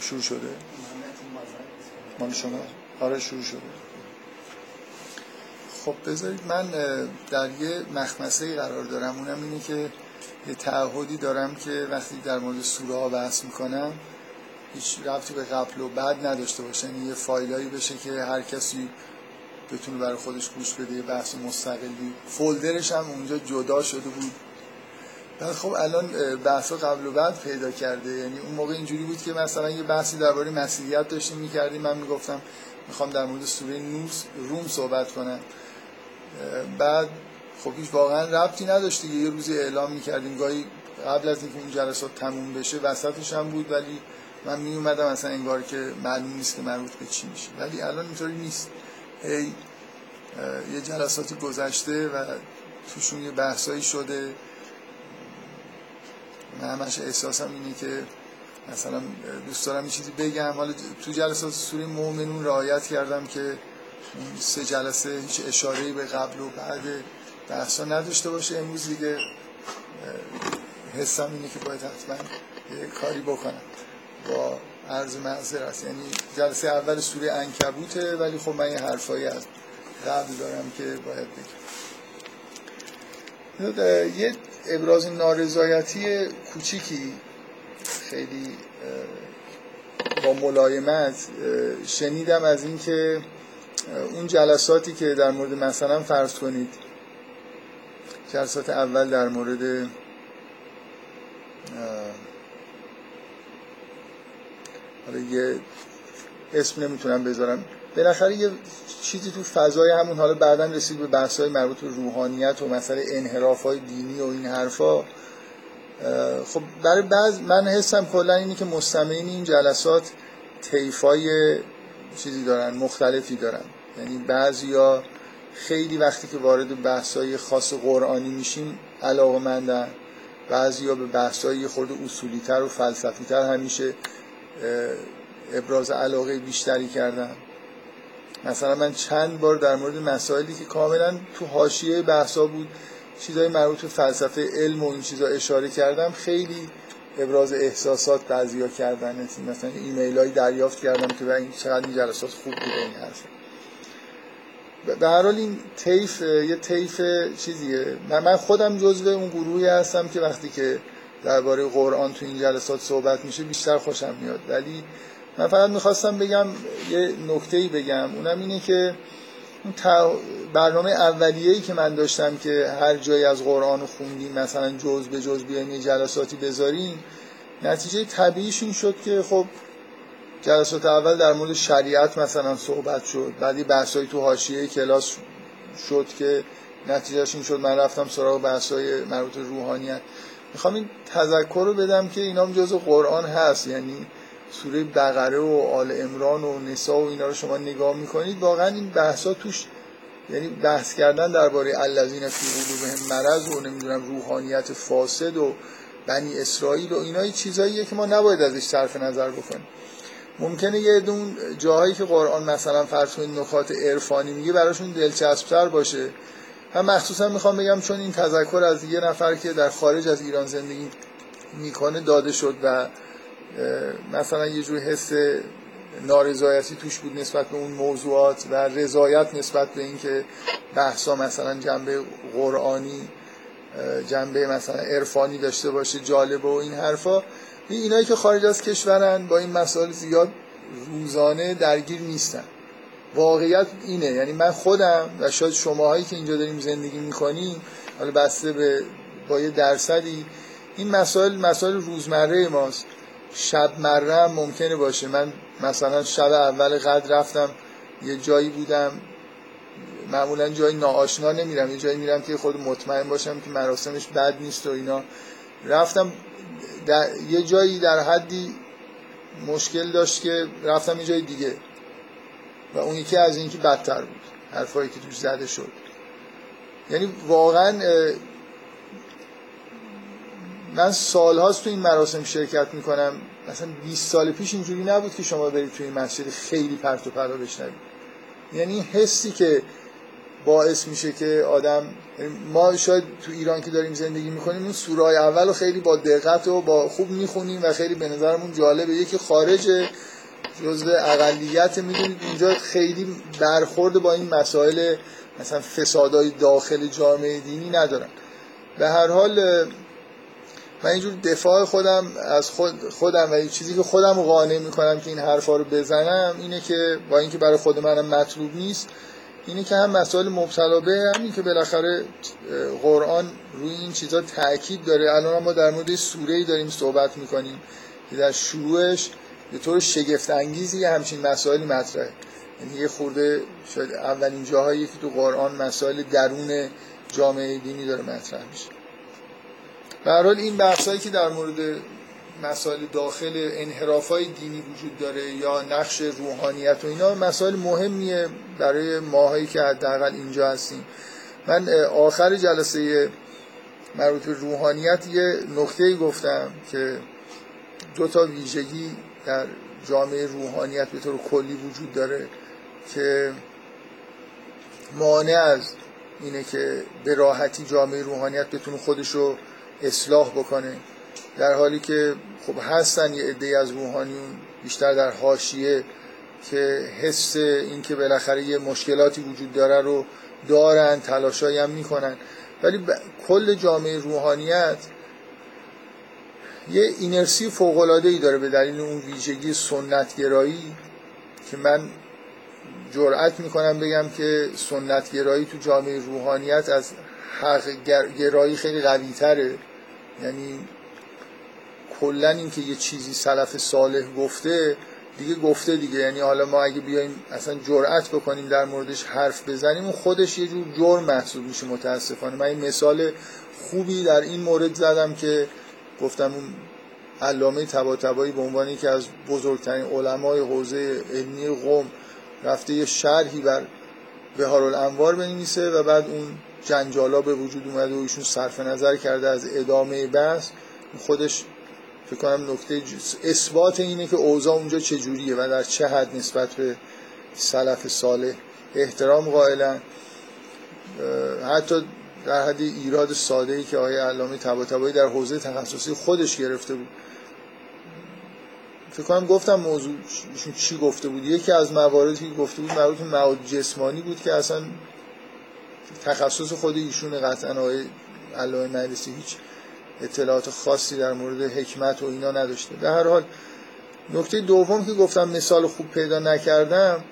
شروع شده. مال شما؟ آره شروع شده. خب بذارید من در یه مخمسه قرار دارم. اونم اینه که یه تعهدی دارم که وقتی در مورد سوره ها بحث می‌کنم هیچ رفتی به قبل و بعد نداشته باشه. یعنی یه فایلایی بشه که هر کسی بتونه برای خودش گوش بده یه بحث مستقلی. فولدرش هم اونجا جدا شده بود. بعد خب الان بحث قبل و بعد پیدا کرده. یعنی اون موقع اینجوری بود که مثلا یه بحثی درباره مسیحیت داشتیم می‌کردیم. من می‌گفتم می‌خوام در مورد سوره نوس روم صحبت کنم. بعد خب هیچ واقعا ربطی نداشت یه روزی اعلام می‌کردیم. گاهی قبل از اینکه اون جلسات تموم بشه وسطش هم بود ولی من می اومدم انگار که معلوم نیست که مربوط به چی میشه. ولی الان اینطوری نیست. هی یه جلساتی گذشته و توشون یه بحثایی شده. من همش احساسم اینه که مثلا دوست دارم یه چیزی بگم. حالا تو جلسات سوره مؤمنون رعایت کردم که سه جلسه هیچ اشاره به قبل و بعد بحثا نداشته باشه. امروز دیگه حسم اینه که باید حتما یه کاری بکنم. با عرض معذرت. یعنی جلسه اول سوره انکبوته ولی خب من یه حرفایی از قبل دارم که باید بگم. یه ابراز نارضایتی کوچیکی خیلی با ملایمت شنیدم از اینکه اون جلساتی که در مورد مثلا فرض کنید جلسات اول در مورد حالا یه اسم نمی‌تونم بذارم. بالاخره یه چیزی تو فضای همون حالا بعدا رسید به بحث‌های مربوط به روحانیت و مسئله انحراف‌های دینی و این حرفا. خب برای بعض من حسم کلا اینه که مستمعین این جلسات طیفای چیزی دارن مختلفی دارن. یعنی بعضیا خیلی وقتی که وارد بحث‌های خاص قرآنی میشیم علاقه مندن بعضیا به بحث‌های خورده اصولی‌تر و فلسفی‌تر همیشه ابراز علاقه بیشتری کردن. مثلا من چند بار در مورد مسائلی که کاملا تو حاشیه بحثا بود چیزای مربوط به فلسفه علم و این چیزا اشاره کردم خیلی ابراز احساسات بعضیا کردن. مثلا ایمیل هایی دریافت کردم که این چقدر این جلسات خوب بوده این حرف به هر حال این طیف یه طیف چیزیه. من خودم جزو اون گروهی هستم که وقتی که درباره قرآن تو این جلسات صحبت میشه بیشتر خوشم میاد. ولی من فقط می‌خواستم بگم یه نکته بگم. اونم اینه که برنامه اولیه‌ای که من داشتم که هر جایی از قرآن خوندیم مثلا جز به جز بیایم یه جلساتی بذاریم نتیجه طبیعیش این شد که خب جلسات اول در مورد شریعت مثلا صحبت شد. بعدی بحثایی تو حاشیه کلاس شد که نتیجهش این شد. من رفتم سراغ بحثای مربوط روحانیت. می‌خوام این تذکر رو بدم که اینا جز قرآن هست. یعنی سوره بقره و آل امران و نسا و اینا رو شما نگاه می‌کنید واقعا این بحثا توش یعنی بحث کردن درباره الذین فی قلوبهم مرض و نمی‌دونم روحانیت فاسد و بنی اسرائیل و اینا چیزاییه که ما نباید ازش صرف نظر بکنیم. ممکنه یه دون جاهایی که قرآن مثلا فرض کنید نکات عرفانی میگه براشون دلچسبتر باشه. هم مخصوصا می‌خوام بگم چون این تذکر از یه نفر که در خارج از ایران زندگی می‌کنه داده شد و مثلا یه جور حس نارضایتی توش بود نسبت به اون موضوعات و رضایت نسبت به اینکه بحثا مثلا جنبه قرآنی جنبه مثلا عرفانی داشته باشه جالب و این حرفا. اینایی که خارج از کشورن با این مسائل زیاد روزانه درگیر نیستن. واقعیت اینه. یعنی من خودم و شاید شماهایی که اینجا داریم زندگی می‌کنیم حالا بسته به با یه درصدی این مسائل مسائل روزمره ماست. شب مره ممکنه باشه. من مثلا شب اول قدر رفتم یه جایی بودم. معمولا جای ناآشنا نمیرم یه جایی میرم که خود مطمئن باشم که مراسمش بد نیست و اینا. رفتم در یه جایی در حدی مشکل داشت که رفتم یه جای دیگه. و اون یکی از اینکه بدتر بود حرفایی که توش زده شد. یعنی واقعا من سالهاست تو این مراسم شرکت می‌کنم. مثلا 20 سال پیش اینجوری نبود که شما برید توی این مسجد خیلی پرت و پلا بشنوید. یعنی حسی که باعث میشه که آدم ما شاید تو ایران که داریم زندگی می‌کنیم اون سورای اول رو خیلی با دقت و با خوب می‌خونیم و خیلی به نظرمون جالبه. یکی خارج جزء اقلیت می‌دونید اونجا خیلی برخورد با این مسائل مثلا فسادهای داخل جامعه دینی ندارن. به هر حال من اینجور دفاع خودم از خود خودم و چیزی که خودم قانع می‌کنم که این حرفا رو بزنم اینه که با اینکه برای خود منم مطلوب نیست اینه که هم مسائل مبتلا به همین که بالاخره قرآن روی این چیزا تاکید داره. الان ما در مورد سوره ای داریم صحبت می‌کنیم که در شروعش به طور شگفت انگیزی همچین مسائلی مطرحه. یعنی یه خورده شاید اولین جاهایی که تو قرآن مسائل درون جامعه دینی داره مطرح میشه. حال این بحثایی که در مورد مسائل داخل انحراف های دینی وجود داره یا نقش روحانیت و اینا مسائل مهمیه برای ماهایی که حداقل اینجا هستیم. من آخر جلسه مربوط به روحانیت یه نکته گفتم که دو تا ویژگی در جامعه روحانیت به طور کلی وجود داره که مانع از اینه که به راحتی جامعه روحانیت بتونه خودش اصلاح بکنه. در حالی که خب هستن یه عده از روحانیون بیشتر در حاشیه که حس این که بالاخره یه مشکلاتی وجود داره رو دارن تلاشایی هم می‌کنن. ولی کل جامعه روحانیت یه اینرسی فوقلاده ای داره به دلیل اون ویژگی سنتگرایی که من جرأت می‌کنم بگم که سنتگرایی تو جامعه روحانیت از حق گرایی خیلی قوی تره یعنی کلا اینکه یه چیزی سلف صالح گفته دیگه گفته دیگه. یعنی حالا ما اگه بیایم اصلا جرأت بکنیم در موردش حرف بزنیم اون خودش یه جور جرم محسوب میشه متاسفانه. من این مثال خوبی در این مورد زدم که گفتم اون علامه طباطبایی به عنوان که از بزرگترین علمای حوزه علمی قوم رفته یه شرحی بر بهار الانوار بنویسه و بعد اون جنجالا به وجود اومده و ایشون صرف نظر کرده از ادامه بحث. خودش فکر کنم نکته اثبات اینه که اوضاع اونجا چجوریه و در چه حد نسبت به سلف صالح احترام قائلن. حتی در حد ایراد ساده ای که آقای علامه طباطبایی در حوزه تخصصی خودش گرفته بود. فکر کنم گفتم موضوع چی گفته بود؟ یکی از مواردی که گفته بود مربوط مواد جسمانی بود که اصلا تخصص خود ایشون قطعا آقای علامه مجلسی هیچ اطلاعات خاصی در مورد حکمت و اینا نداشته. در هر حال نکته دوم که گفتم مثال خوب پیدا نکردم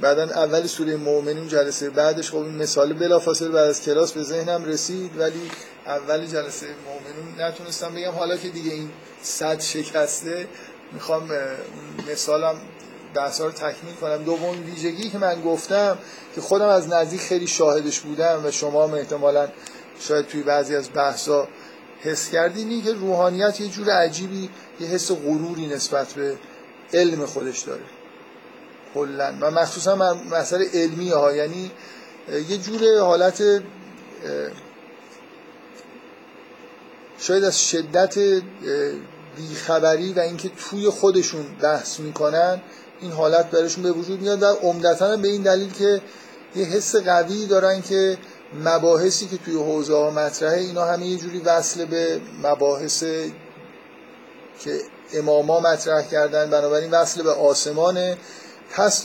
بعدا اول سوره مؤمنین جلسه بعدش خب این مثال بلافاصله بعد از کلاس به ذهنم رسید ولی اول جلسه مؤمنین نتونستم بگم. حالا که دیگه این صد شکسته می‌خوام مثالم بحثا رو تکمیل کنم. دوم ویژگی که من گفتم که خودم از نزدیک خیلی شاهدش بودم و شما هم احتمالا شاید توی بعضی از بحثا حس کردین این که روحانیت یه جور عجیبی یه حس غروری نسبت به علم خودش داره. کلا. و مخصوصا مسئله علمی ها یعنی یه جور حالت شاید از شدت بیخبری و اینکه توی خودشون بحث می‌کنن این حالت برشون به وجود میاد و عمدتا به این دلیل که یه حس قوی دارن که مباحثی که توی حوزه ها مطرحه اینا همه یه جوری وصل به مباحث که اماما مطرح کردن. بنابراین وصل به آسمانه. پس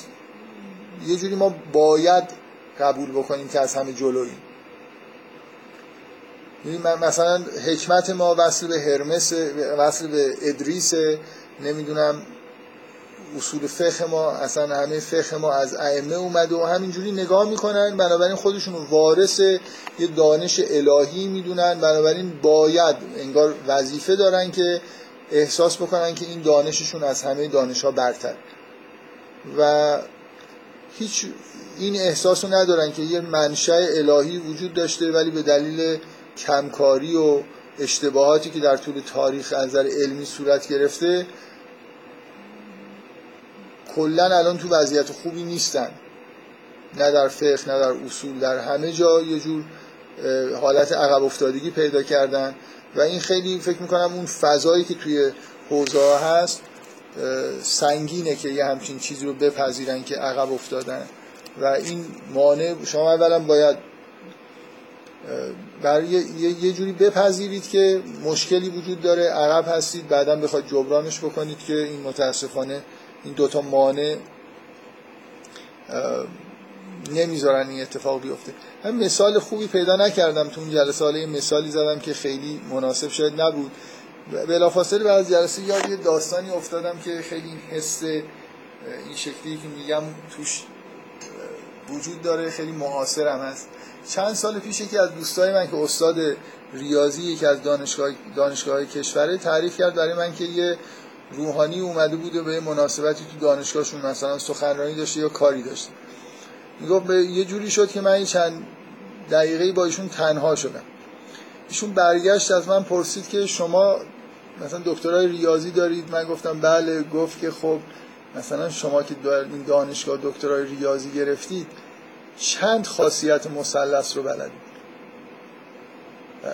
یه جوری ما باید قبول بکنیم که از همه جلوییم. یعنی مثلا حکمت ما وصل به هرمس وصل به ادریس نمی‌دونم اصول فقه ما اصلا همه فقه ما از ائمه اومده و همینجوری نگاه می‌کنن. بنابراین خودشون وارث یه دانش الهی می‌دونن. بنابراین باید انگار وظیفه دارن که احساس بکنن که این دانششون از همه دانش ها برتر. و هیچ این احساس رو ندارن که یه منشأ الهی وجود داشته ولی به دلیل کمکاری و اشتباهاتی که در طول تاریخ از نظر علمی صورت گرفته کلا الان تو وضعیت خوبی نیستن. نه در فقه نه در اصول در همه جا یه جور حالت عقب افتادگی پیدا کردن. و این خیلی فکر می‌کنم اون فضایی که توی حوزه هست سنگینه که یه همچین چیزی رو بپذیرن که عقب افتادن. و این مانع شما اولا باید برای یه جوری بپذیرید که مشکلی وجود داره عقب هستید بعدا بخواید جبرانش بکنید که این متاسفانه این دوتا مانع نمی‌ذارن این اتفاق بیفته. من مثال خوبی پیدا نکردم تو اون جلسه حالا مثالی زدم که خیلی مناسب شاید نبود. بلافاصله بعد از جلسه یاد یه داستانی افتادم که خیلی حس این شکلی که میگم توش وجود داره خیلی معاصرم هست. چند سال پیش که از دوستای من که استاد ریاضی یکی از دانشگاه دانشگاه کشوره تعریف کرد برای من که یه روحانی اومده بوده به مناسبتی تو دانشگاهشون مثلا سخنرانی داشته یا کاری داشته. می‌گفت به یه جوری شد که من چند دقیقه با ایشون تنها شدم. ایشون برگشت از من پرسید که شما مثلا دکترای ریاضی دارید؟ من گفتم بله گفت که خب مثلا شما که این دانشگاه دکترای ریاضی گرفتید چند خاصیت مثلث رو بلدید؟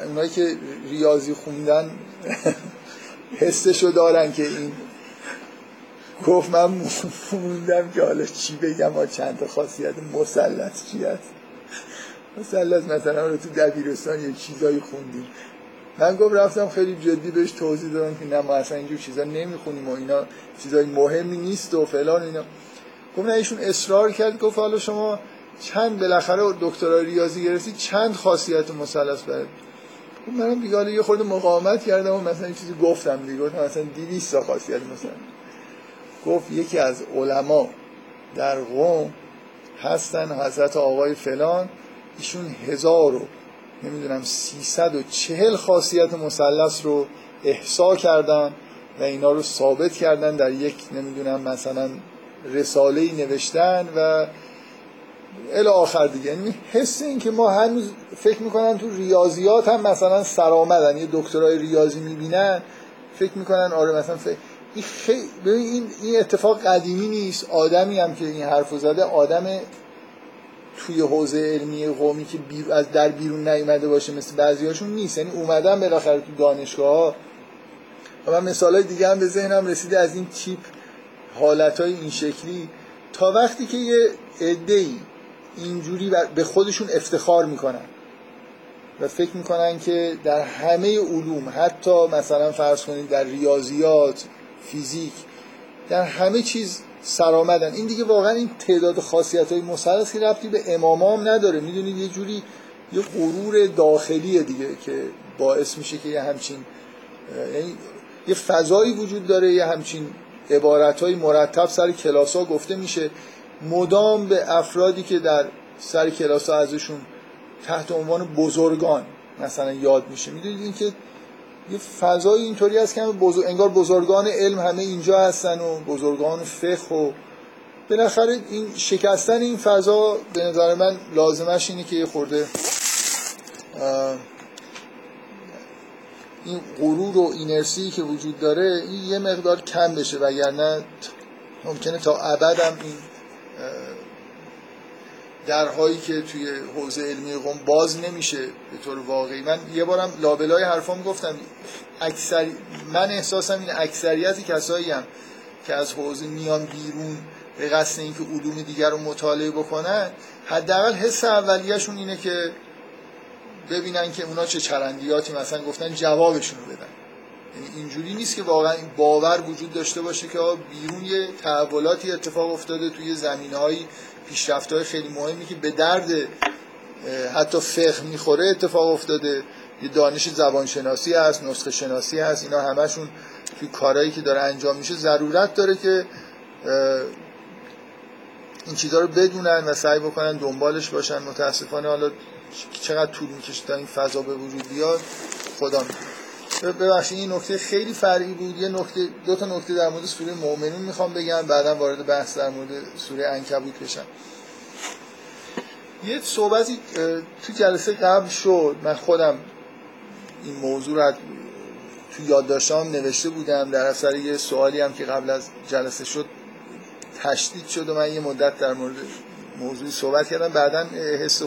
اونایی که ریاضی خوندن حسشو دارن که این گفت من موندم که حالا چی بگم ها چند تا خاصیت مثلث چی هست؟ مثلث مثلا رو تو دبیرستان یه چیزایی خوندیم. من گفت رفتم خیلی جدی بهش توضیح دادم که نه ما اصلا اینجور چیزا نمی‌خونیم و اینا چیزای مهمی نیست و فلان اینا. گفت نه ایشون اصرار کرد گفت حالا شما چند بالاخره دکترای ریاضی گرفتی چند خاصیت مثلث برد منم دیگه یه خورده مقاومت کردم و مثلا این چیزی گفتم دیگه. گفتم مثلا 200 تا خاصیت مثلا. گفت یکی از علما در قوم هستن حضرت آقای فلان. ایشون هزار و نمی‌دونم سیصد و چهل خاصیت مثلث رو احسا کردن و اینا رو ثابت کردن در یک نمی‌دونم مثلا رساله نوشتن و الی آخر دیگه. یعنی حس این که ما هنوز فکر می‌کنن تو ریاضیات هم مثلا سرآمدن. یه دکترای ریاضی می‌بینن فکر می‌کنن آره مثلا فکر این. این این اتفاق قدیمی نیست. آدمی هم که این حرفو زده آدم توی حوزه علمی قومی که بیر... از در بیرون نیومده باشه مثل بعضیاشون نیست. یعنی اومدن بالاخره تو دانشگاه و من مثال دیگه هم به ذهنم رسیده از این تیپ حالت های این شکلی. تا وقتی که یه عده اینجوری به خودشون افتخار می‌کنن و فکر می‌کنن که در همه علوم حتی مثلا فرض کنید در ریاضیات فیزیک در همه چیز سرآمدن. این دیگه واقعا این تعداد خاصیت های مثلث که ربطی به امامام نداره. می‌دونید یه جوری یه غرور داخلیه دیگه که باعث میشه که یه همچین یعنی یه فضایی وجود داره یه همچین عبارت های مرتب سر کلاس ها گفته میشه. مدام به افرادی که در سر کلاس ها ازشون تحت عنوان بزرگان مثلا یاد میشه. می‌دونید این که یه فضای اینطوری هست که بزرگ... انگار بزرگان علم همه اینجا هستن و بزرگان فقه و بالاخره این شکستن این فضا به نظر من لازمش اینه که یه خورده این غرور و اینرسی که وجود داره این یه مقدار کم بشه وگرنه ممکنه تا ابد هم این درهایی که توی حوزه علمی قوم باز نمیشه به طور واقعی. من یه بارم لابلای حرفام گفتم. اکثر من احساسم این اکثریت کسایی هم که از حوزه میان بیرون به قصد اینکه علوم دیگر رو مطالعه بکنن حداقل حس اولیه‌شون اینه که ببینن که اونا چه چرندیاتی مثلا گفتن جوابشون رو بدن. یعنی اینجوری نیست که واقعا این باور وجود داشته باشه که بیرون یه تحولاتی اتفاق افتاده توی زمینه‌های پیشرفت های خیلی مهمی که به درد حتی فقه می‌خوره اتفاق افتاده. یه دانش زبانشناسی هست نسخه شناسی هست اینا همشون توی کارهایی که داره انجام میشه ضرورت داره که این چیزها رو بدونن و سعی بکنن دنبالش باشن. متاسفانه حالا چقدر طول می‌کشه تا این فضا به وجود بیاد خدا ببخشید این نکته خیلی فرعی بود. یه نکته دو تا نکته در مورد سوره مؤمنون می‌خوام بگم بعدا وارد بحث در مورد سوره عنکبوت بشم. یه صحبتی تو جلسه قبل شد. من خودم این موضوع رو تو یادداشتام نوشته بودم. در اثر یه سوالی هم که قبل از جلسه شد تشدید شد و من یه مدت در مورد موضوعی صحبت کردم. بعدا حس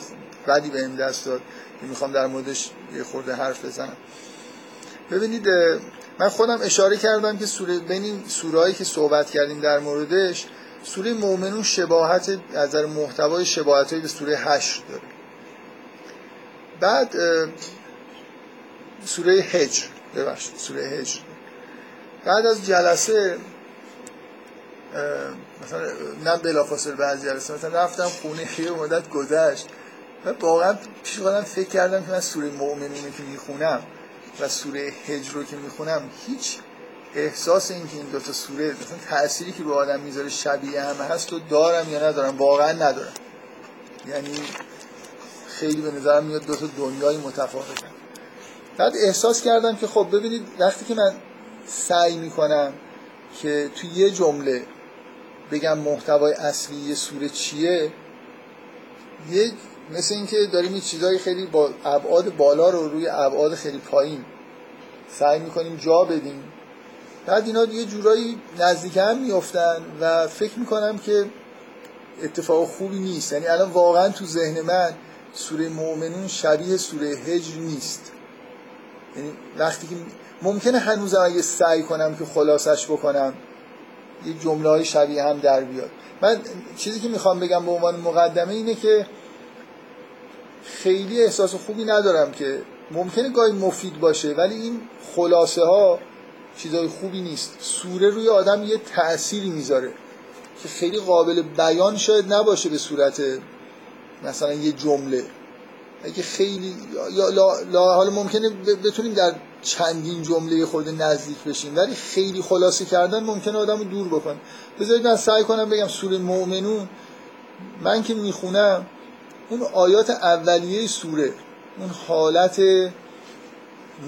بدی بهم دست داد. می‌خوام در موردش یه خورده حرف بزنم. ببینید من خودم اشاره کردم که سوره بین سورهایی که صحبت کردیم در موردش سوره مؤمنون شباهت از نظر محتوای شباهت به سوره هشت داره. بعد سوره هجر ببخشید سوره هجر. بعد از جلسه مثلا نه بلافاصله بعد جلسه مثلا رفتم خونه یه مدت گذشت. و واقعا پیش خودم فکر کردم که من سوره مؤمنون که می‌خونم. و سوره هجر رو که می‌خونم هیچ احساس این که این دوتا سوره مثلا تأثیری که رو آدم می‌ذاره شبیه هم هست و دارم یا ندارم؟ واقعا ندارم. یعنی خیلی به نظرم میاد دو تا دنیای متفاوتن. بعد احساس کردم که خب ببینید وقتی که من سعی می‌کنم که تو یه جمله بگم محتوای اصلی یه سوره چیه یه مثل اینکه داریم یه چیزای خیلی با ابعاد بالا رو روی ابعاد خیلی پایین سعی می‌کنیم جا بدیم. بعد اینا یه جورایی نزدیک هم میفتن و فکر می‌کنم که اتفاق خوبی نیست. یعنی الان واقعا تو ذهن من سوره مؤمنون شبیه سوره هجر نیست. یعنی وقتی که ممکنه هنوزم اگه سعی کنم که خلاصش بکنم یه جمله های شبیه هم در بیاد. من چیزی که می‌خوام بگم به عنوان مقدمه اینه که خیلی احساس خوبی ندارم که ممکنه گاهی مفید باشه ولی این خلاصه ها چیزای خوبی نیست. سوره روی آدم یه تأثیری می‌ذاره که خیلی قابل بیان شاید نباشه به صورت مثلا یه جمله. اگه خیلی یا لا, حالا ممکنه بتونیم در چندین جمله خود نزدیک بشیم ولی خیلی خلاصه کردن ممکنه آدم رو دور بکنه. بذارید من سعی کنم بگم سوره مؤمنون من که می‌خونم اون آیات اولیه سوره اون حالت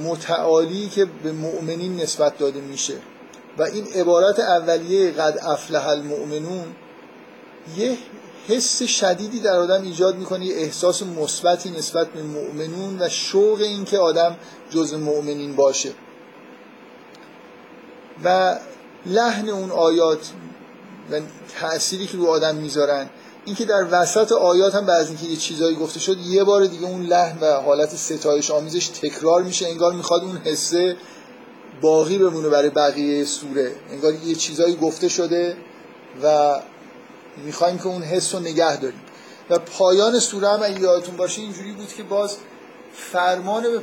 متعالی که به مؤمنین نسبت داده میشه. و این عبارت اولیه قد افلح المؤمنون یه حس شدیدی در آدم ایجاد می‌کنه یه احساس مثبتی نسبت به مؤمنون و شوق این که آدم جز مؤمنین باشه. و لحن اون آیات و تأثیری که رو آدم می‌ذارن اینکه در وسط آیات هم بعضی اینکه یه چیزایی گفته شد یه بار دیگه اون لحن و حالت ستایش آمیزش تکرار میشه انگار می‌خواد اون حسه باقی بمونه برای بقیه سوره. انگار یه چیزایی گفته شده و می‌خوایم که اون حس رو نگه داریم. و پایان سوره هم اگه یادتون باشه اینجوری بود که باز فرمان به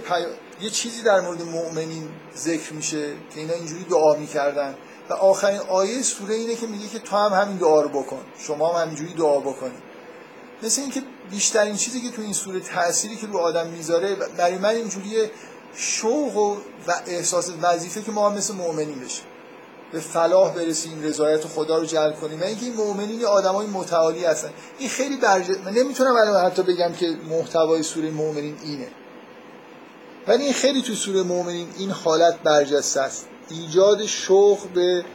یه چیزی در مورد مؤمنین ذکر میشه که اینا اینجوری دعا می‌کردن. و آخرین آیه سوره اینه که میگه که تو هم همین دعا رو بکن. شما هم همینجوری دعا بکنید مثل اینکه بیشترین چیزی که تو این سوره تأثیری که رو آدم می‌ذاره برای من اینجوریه شوق و, و احساس وظیفه که ما هم مثل مؤمنین بشیم به فلاح برسیم رضایت خدا رو جلب کنیم. و اینکه این مؤمنین آدمای متعالی هستن. این خیلی برجه من نمی‌تونم الان حتی بگم که محتوای سوره مؤمنین اینه. ولی این خیلی تو سوره مؤمنین این حالت برجسته است. ایجاد شوق به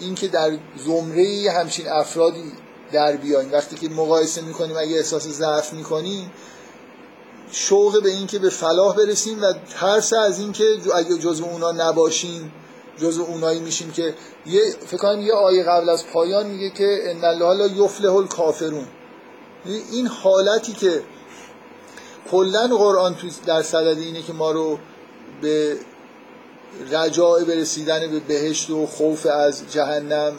اینکه در زمره همچین افرادی در بیایم وقتی که مقایسه می‌کنیم اگه احساس ضعف می‌کنیم شوق به اینکه به فلاح برسیم و ترس از اینکه اگه جزو اونا نباشیم جزو اونایی میشیم که یه فکر کنم یه آیه قبل از پایان میگه که ان الله لا یفلح الکافرون این حالتی که کلا قرآن در صدد اینه که ما رو به رجاع به رسیدن به بهشت و خوف از جهنم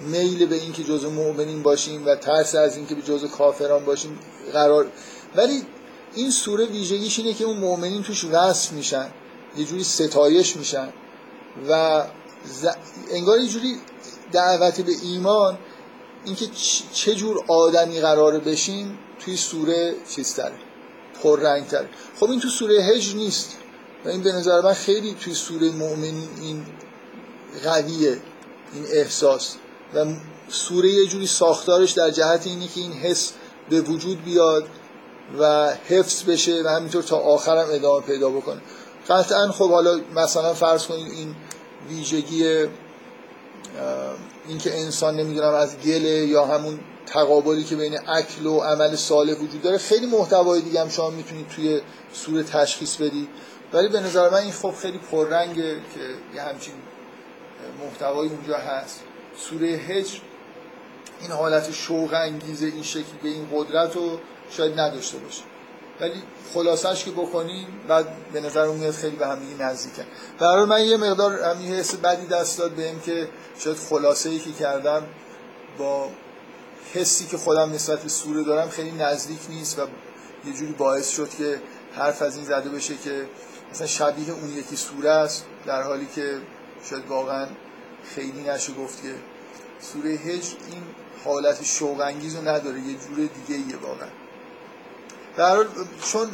میل به اینکه جزء مؤمنین باشیم و ترس از اینکه به جزء کافران باشیم قرار. ولی این سوره ویژگیش اینه که اون مؤمنین توش وصف میشن یه جوری ستایش میشن و انگار یه جوری دعوت به ایمان اینکه چه جور آدمی قراره بشیم توی سوره چیز تره رنگ تره خب این تو سوره هج نیست. و این به نظر من خیلی توی سوره مؤمنین این قویه این احساس. و سوره یه جوری ساختارش در جهت اینه که این حس به وجود بیاد و حفظ بشه و همینطور تا آخرم ادامه پیدا بکنه. قطعا خب حالا مثلا فرض کنید این ویژگی اینکه انسان نمی‌دونم از گله یا همون تقابلی که بین اکل و عمل صالح وجود داره خیلی محتوای دیگه هم شما می‌تونید توی سوره تشخیص بدید. ولی به نظر من این خب خیلی پررنگه که یه همچین محتوایی اونجا هست. سوره هجر این حالت شوق انگیز این شکل به این قدرت رو شاید نداشته باشه. ولی خلاصش که بکنیم بعد به نظر میاد خیلی به هم دیگه نزدیکن برای من یه مقدار همین حس بدی دست داد بهم که شاید خلاصه ای که کردم با حسی که خودم نسبت به سوره دارم خیلی نزدیک نیست و یه جوری باعث شد که حرف از این زده بشه که مثلا شبیه اون یکی سوره است در حالی که شاید واقعا خیلی نشه گفت که سوره هجر این حالت شوق انگیز رو نداره یه جور دیگه ایه واقعا در چون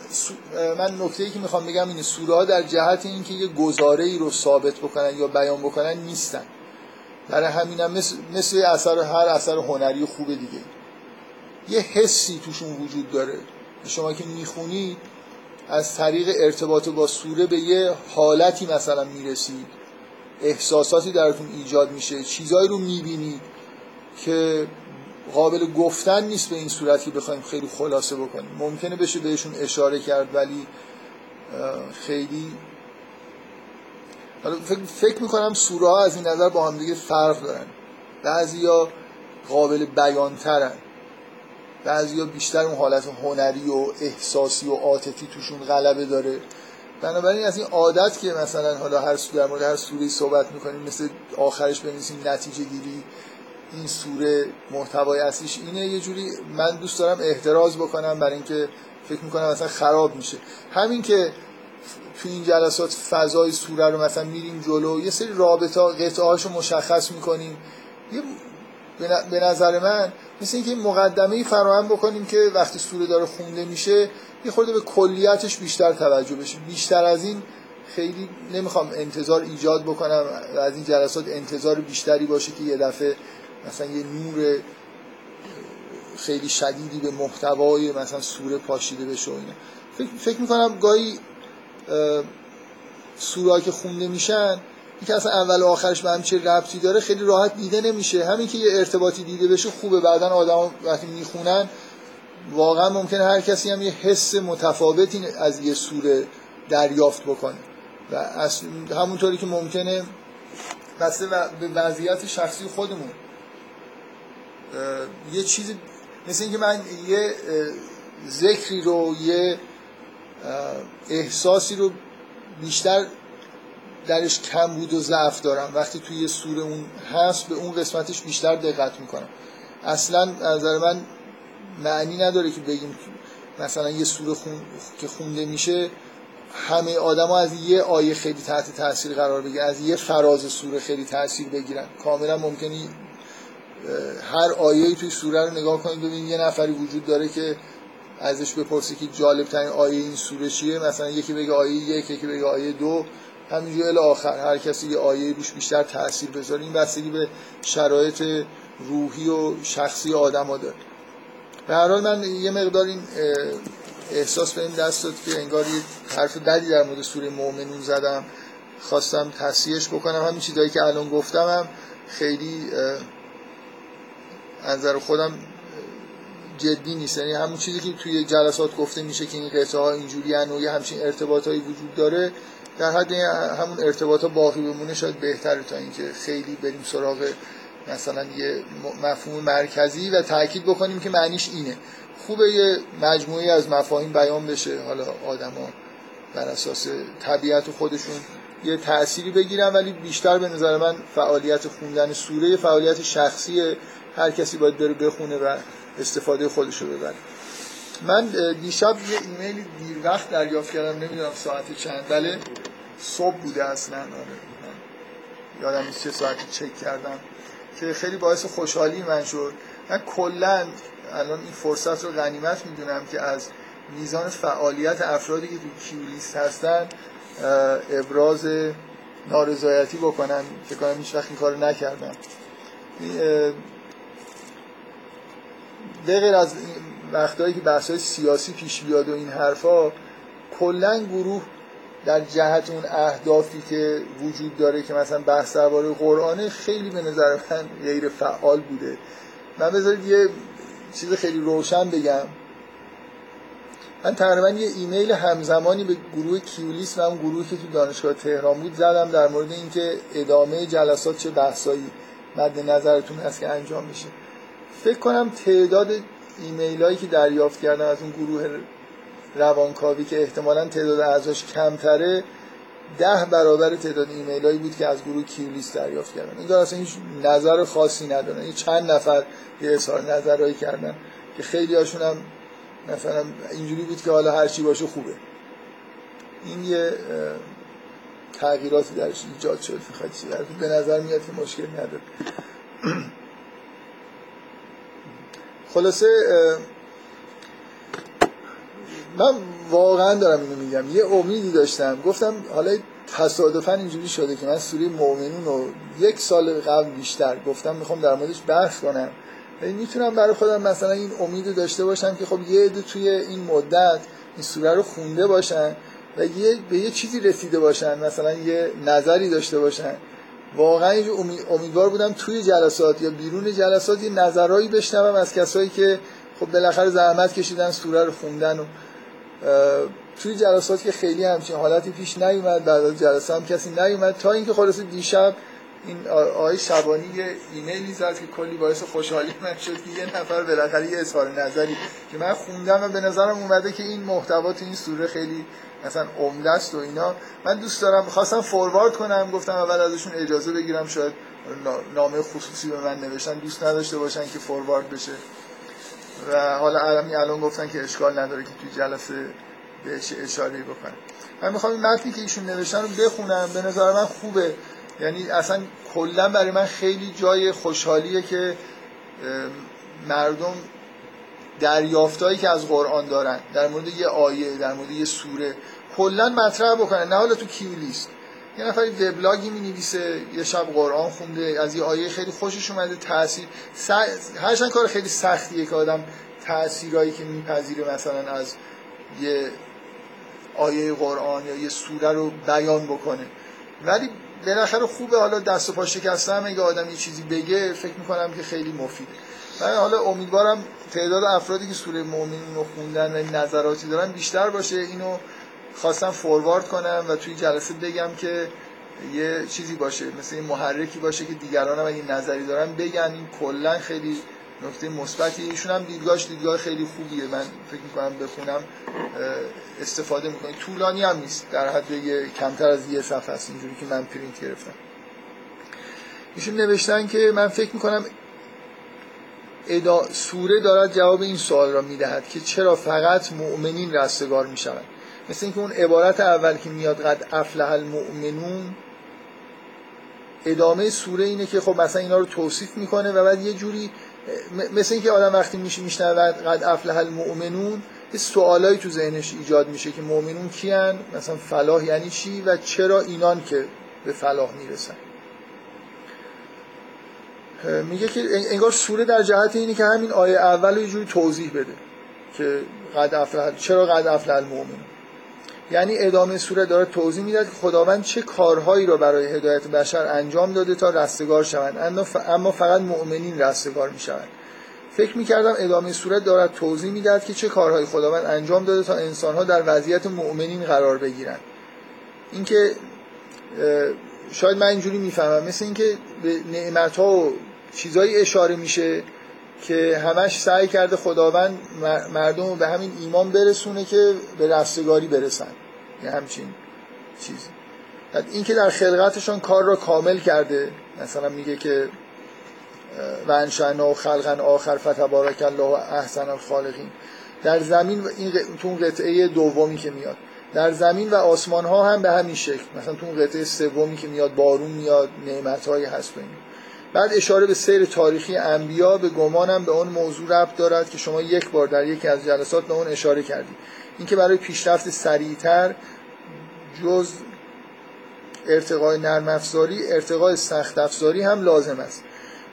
من نکته ای که می‌خوام بگم اینه سوره ها در جهت اینکه یه گزاره ای رو ثابت بکنن یا بیان بکنن نیستن. برای همینم مثل, مثل اثر هر اثر هنری خوب دیگه. یه حسی توشون وجود داره. شما که می‌خونید از طریق ارتباط با سوره به یه حالتی مثلا می‌رسید احساساتی درتون ایجاد میشه چیزایی رو می‌بینید که قابل گفتن نیست به این صورت که بخوایم خیلی خلاصه بکنیم. ممکنه بشه بهشون اشاره کرد ولی خیلی. فکر می‌کنم سوره ها از این نظر با هم دیگه فرق دارن. بعضیا قابل بیان ترن بعضیا بیشتر اون حالت هنری و احساسی و عاطفی توشون غلبه داره. بنابراین از این عادت که مثلا حالا هر در مورد هر سوره صحبت می‌کنیم مثل آخرش بنویسیم نتیجه گیری این سوره محتوای اصلیش اینه. یه جوری من دوست دارم احتراز بکنم برای اینکه فکر می‌کنم مثلا خراب میشه. همین که تو این جلسات فضای سوره رو مثلا میریم جلو یه سری رابطه قطعه مشخص می‌کنیم. یه به نظر من مثل اینکه این مقدمه فراهم بکنیم که وقتی سوره داره خونده میشه یه خورده به کلیتش بیشتر توجه بشه. بیشتر از این خیلی نمی‌خوام انتظار ایجاد بکنم. از این جلسات انتظار بیشتری باشه که یه دفعه مثلا یه نور خیلی شدیدی به محتوای مثلا سوره پاشیده بشه و اینا. فکر, فکر می‌کنم گاهی سوره که خونده میشن اینکه اصلا اول و آخرش به هم چه ربطی داره خیلی راحت دیده نمیشه. همین که یه ارتباطی دیده بشه خوبه. بعدا آدم وقتی می‌خونن واقعا ممکنه هر کسی هم یه حس متفاوتی از یه سوره دریافت بکنه. و همونطوری که ممکنه بسته به وضعیت شخصی خودمون. یه چیزی مثل اینکه من یه ذکری رو یه احساسی رو بیشتر درش کم بود و ضعف دارم. وقتی توی یه سوره اون هست به اون قسمتش بیشتر دقت می‌کنم. اصلا نظر من معنی نداره که بگیم مثلا یه سوره خون... که خونده میشه همه آدما از یه آیه خیلی تحت تاثیر قرار بگیرن از یه فراز سوره خیلی تاثیر بگیرن. کاملا ممکنی هر آیه توی سوره رو نگاه کنید ببینید یه نفری وجود داره که ازش بپرسی که جالب ترین آیه این سوره چیه. مثلا یکی بگه آیه یک یکی بگه آیه دو. همینجوری الی آخر هر کسی یه آیه روش بیشتر تاثیر بذاره این بستگی به شرایط روحی و شخصی آدم ها داره. به هر حال من یه مقدار این احساس به این دست داد که انگار یه حرف بدی در مورد سوره مؤمنون زدم. خواستم تصحیحش بکنم. همین چیزایی که الان گفتم هم خیلی از خودم جدی نیست. یعنی همون چیزی که توی جلسات گفته میشه که این قطعه ها اینجوری و یه همچین ارتباطایی وجود داره در حد همون ارتباط باقی بمونه شاید بهتره تا اینکه خیلی بریم سراغ مثلا یه مفهوم مرکزی و تاکید بکنیم که معنیش اینه. خوبه یه مجموعی از مفاهیم بیان بشه حالا آدما بر اساس طبیعت خودشون یه تأثیری بگیرن ولی بیشتر به نظر من فعالیت خوندن سوره فعالیت شخصی هر کسی باید بره بخونه و استفاده خودش رو ببره. من دیشب یه ایمیل دیر وقت دریافت کردم نمی‌دونم ساعت چند بله صبح بوده اصلا آره. یادم نیست چه ساعتی چک کردم که خیلی باعث خوشحالی من شد. من کلا الان این فرصت رو غنیمت می‌دونم که از میزان فعالیت افرادی که تو کیولیست هستن ابراز نارضایتی بکنم که کنم هیچ وقت این کارو نکردم. به از وقتایی که بحث سیاسی پیش بیاد و این حرفا کلا گروه در جهت اون اهدافی که وجود داره که مثلا بحث درباره قرآن خیلی به نظر من غیر فعال بوده. من بذارید یه چیز خیلی روشن بگم. من تقریبا یه ایمیل همزمانی به گروه کیولیس و اون گروهی که تو دانشگاه تهران بود زدم در مورد اینکه ادامه جلسات چه بحثایی مد نظرتون هست که انجام میشه. فکر کنم تعداد ایمیل هایی که دریافت کردم از اون گروه روانکاوی که احتمالا تعداد اعضاش کمتره ده برابر تعداد ایمیل هایی بود که از گروه کیولیس دریافت کردن. این اصلا هیچ نظر خاصی ندارن. این چند نفر یه اظهار نظرهایی کردن که خیلی هاشون هم مثلا اینجوری بود که حالا هر چی باشه خوبه. این یه تغییراتی درش ایجاد شد. به نظر میاد که مشکل نداره. خلاصه من واقعا دارم اینو میگم. یه امیدی داشتم. گفتم حالا تصادفا اینجوری شده که من سوره مؤمنون رو یک سال قبل بیشتر گفتم می‌خوام در موردش بحث کنم. ولی می‌تونم برای خودم مثلا این امید داشته باشم که خب یه عده توی این مدت این سوره رو خونده باشن و یه به یه چیزی رسیده باشن مثلا یه نظری داشته باشن. واقعا امیدوار بودم توی جلسات یا بیرون جلسات یه نظرهایی بشنوم از کسایی که خب بالاخره زحمت کشیدن سوره رو خوندن و توی جلسات که خیلی همچین حالتی پیش نیومد بعد از جلسه هم کسی نیومد. تا اینکه خلاص دیشب این آقای شبانی یه ایمیلی زد که کلی باعث خوشحالی من شد که یه نفر بالاخره یه اظهار نظری که من خوندم و به نظرم اومده که این محتوا تو این سوره خیلی مثلا عمده است و اینا. من دوست دارم خواستم فوروارد کنم گفتم اول ازشون اجازه بگیرم شاید نامه خصوصی به من نوشتن. دوست نداشته باشن که فوروارد بشه. و حالا الان گفتن که اشکال نداره که توی جلسه بهش اشاره بکنم. من می‌خوام این متنی که ایشون نوشتن رو بخونم. به نظر من خوبه. یعنی اصلا کلا برای من خیلی جای خوشحالیه که مردم دریافتایی که از قرآن دارن در مورد یه آیه در مورد یه سوره کلا مطرح بکنن. نه حالا تو کیولیست یه نفری وبلاگی می نویسه یه شب قرآن خونده از یه آیه خیلی خوشش اومده تاثیر س... هرچند کار خیلی سختیه که آدم تاثیرایی که میپذیره مثلا از یه آیه قرآن یا یه سوره رو بیان بکنه. ولی بالاخره خوبه حالا دست و پا شکسته هم اگه آدم یه چیزی بگه فکر می‌کنم که خیلی مفیده. من حالا امیدوارم تعداد افرادی که سوره مؤمنین رو خوندن و نظراتی دارن بیشتر باشه. اینو خواستم فوروارد کنم و توی جلسه بگم که یه چیزی باشه مثل این محرکی باشه که دیگران هم اگه نظری دارن بگن. این کلا خیلی نکته مثبتی. ایشون هم دیدگاهش دیدگاه خیلی خوبیه. من فکر می‌کنم بخونم استفاده می‌کنم. طولانی هم نیست. در حد یه کمتر از یه صفحه است. اینجوری که من پرینت گرفتم. ایشون نوشتن که من فکر می‌کنم ادا سوره دارد جواب این سوال را می‌دهد که چرا فقط مؤمنین رستگار می‌شوند؟ مثل اینکه اون عبارت اول که میاد قد افلح المؤمنون ادامه سوره اینه که خب مثلا اینا رو توصیف می‌کنه و بعد یه جوری مثل اینکه آدم وقتی میشه میشنود قد افلح المؤمنون یه سوالایی تو ذهنش ایجاد میشه که مؤمنون کیان مثلا فلاح یعنی چی؟ و چرا اینان که به فلاح می‌رسن؟ میگه که انگار سوره در جهت اینه که همین آیه اول رو یه جوری توضیح بده که قد افلح چرا قد افلح المؤمنون. یعنی ادامه سوره داره توضیح می‌داد که خداوند چه کارهایی را برای هدایت بشر انجام داده تا رستگار شوند. اما فقط مؤمنین رستگار می‌شوند. فکر می‌کردم ادامه سوره دارد توضیح می‌داد که چه کارهایی خداوند انجام داده تا انسانها در وضعیت مؤمنین قرار بگیرند. اینکه شاید من اینجوری می‌فهمم. مثل اینکه به نعمت ها و چیزایی اشاره میشه که همش سعی کرده خداوند مردم رو به همین ایمان برسونه که به رستگاری برسن. یه همچین چیزی این که در خلقتشان کار را کامل کرده مثلا میگه که و انشأنا خلقا آخر فتبارک الله احسن الخالقین. در زمین این تو اون قطعه دومی که میاد. در زمین و آسمان ها هم به همین شکل. مثلا تو اون قطعه سومی که میاد بارون میاد نعمت هست و بعد اشاره به سیر تاریخی انبیا به گمانم به اون موضوع ربط دارد که شما یک بار در یکی از جلسات به اون اشاره کردید. اینکه برای پیشرفت سریعتر جز ارتقای نرم افزاری ارتقای سخت افزاری هم لازم است.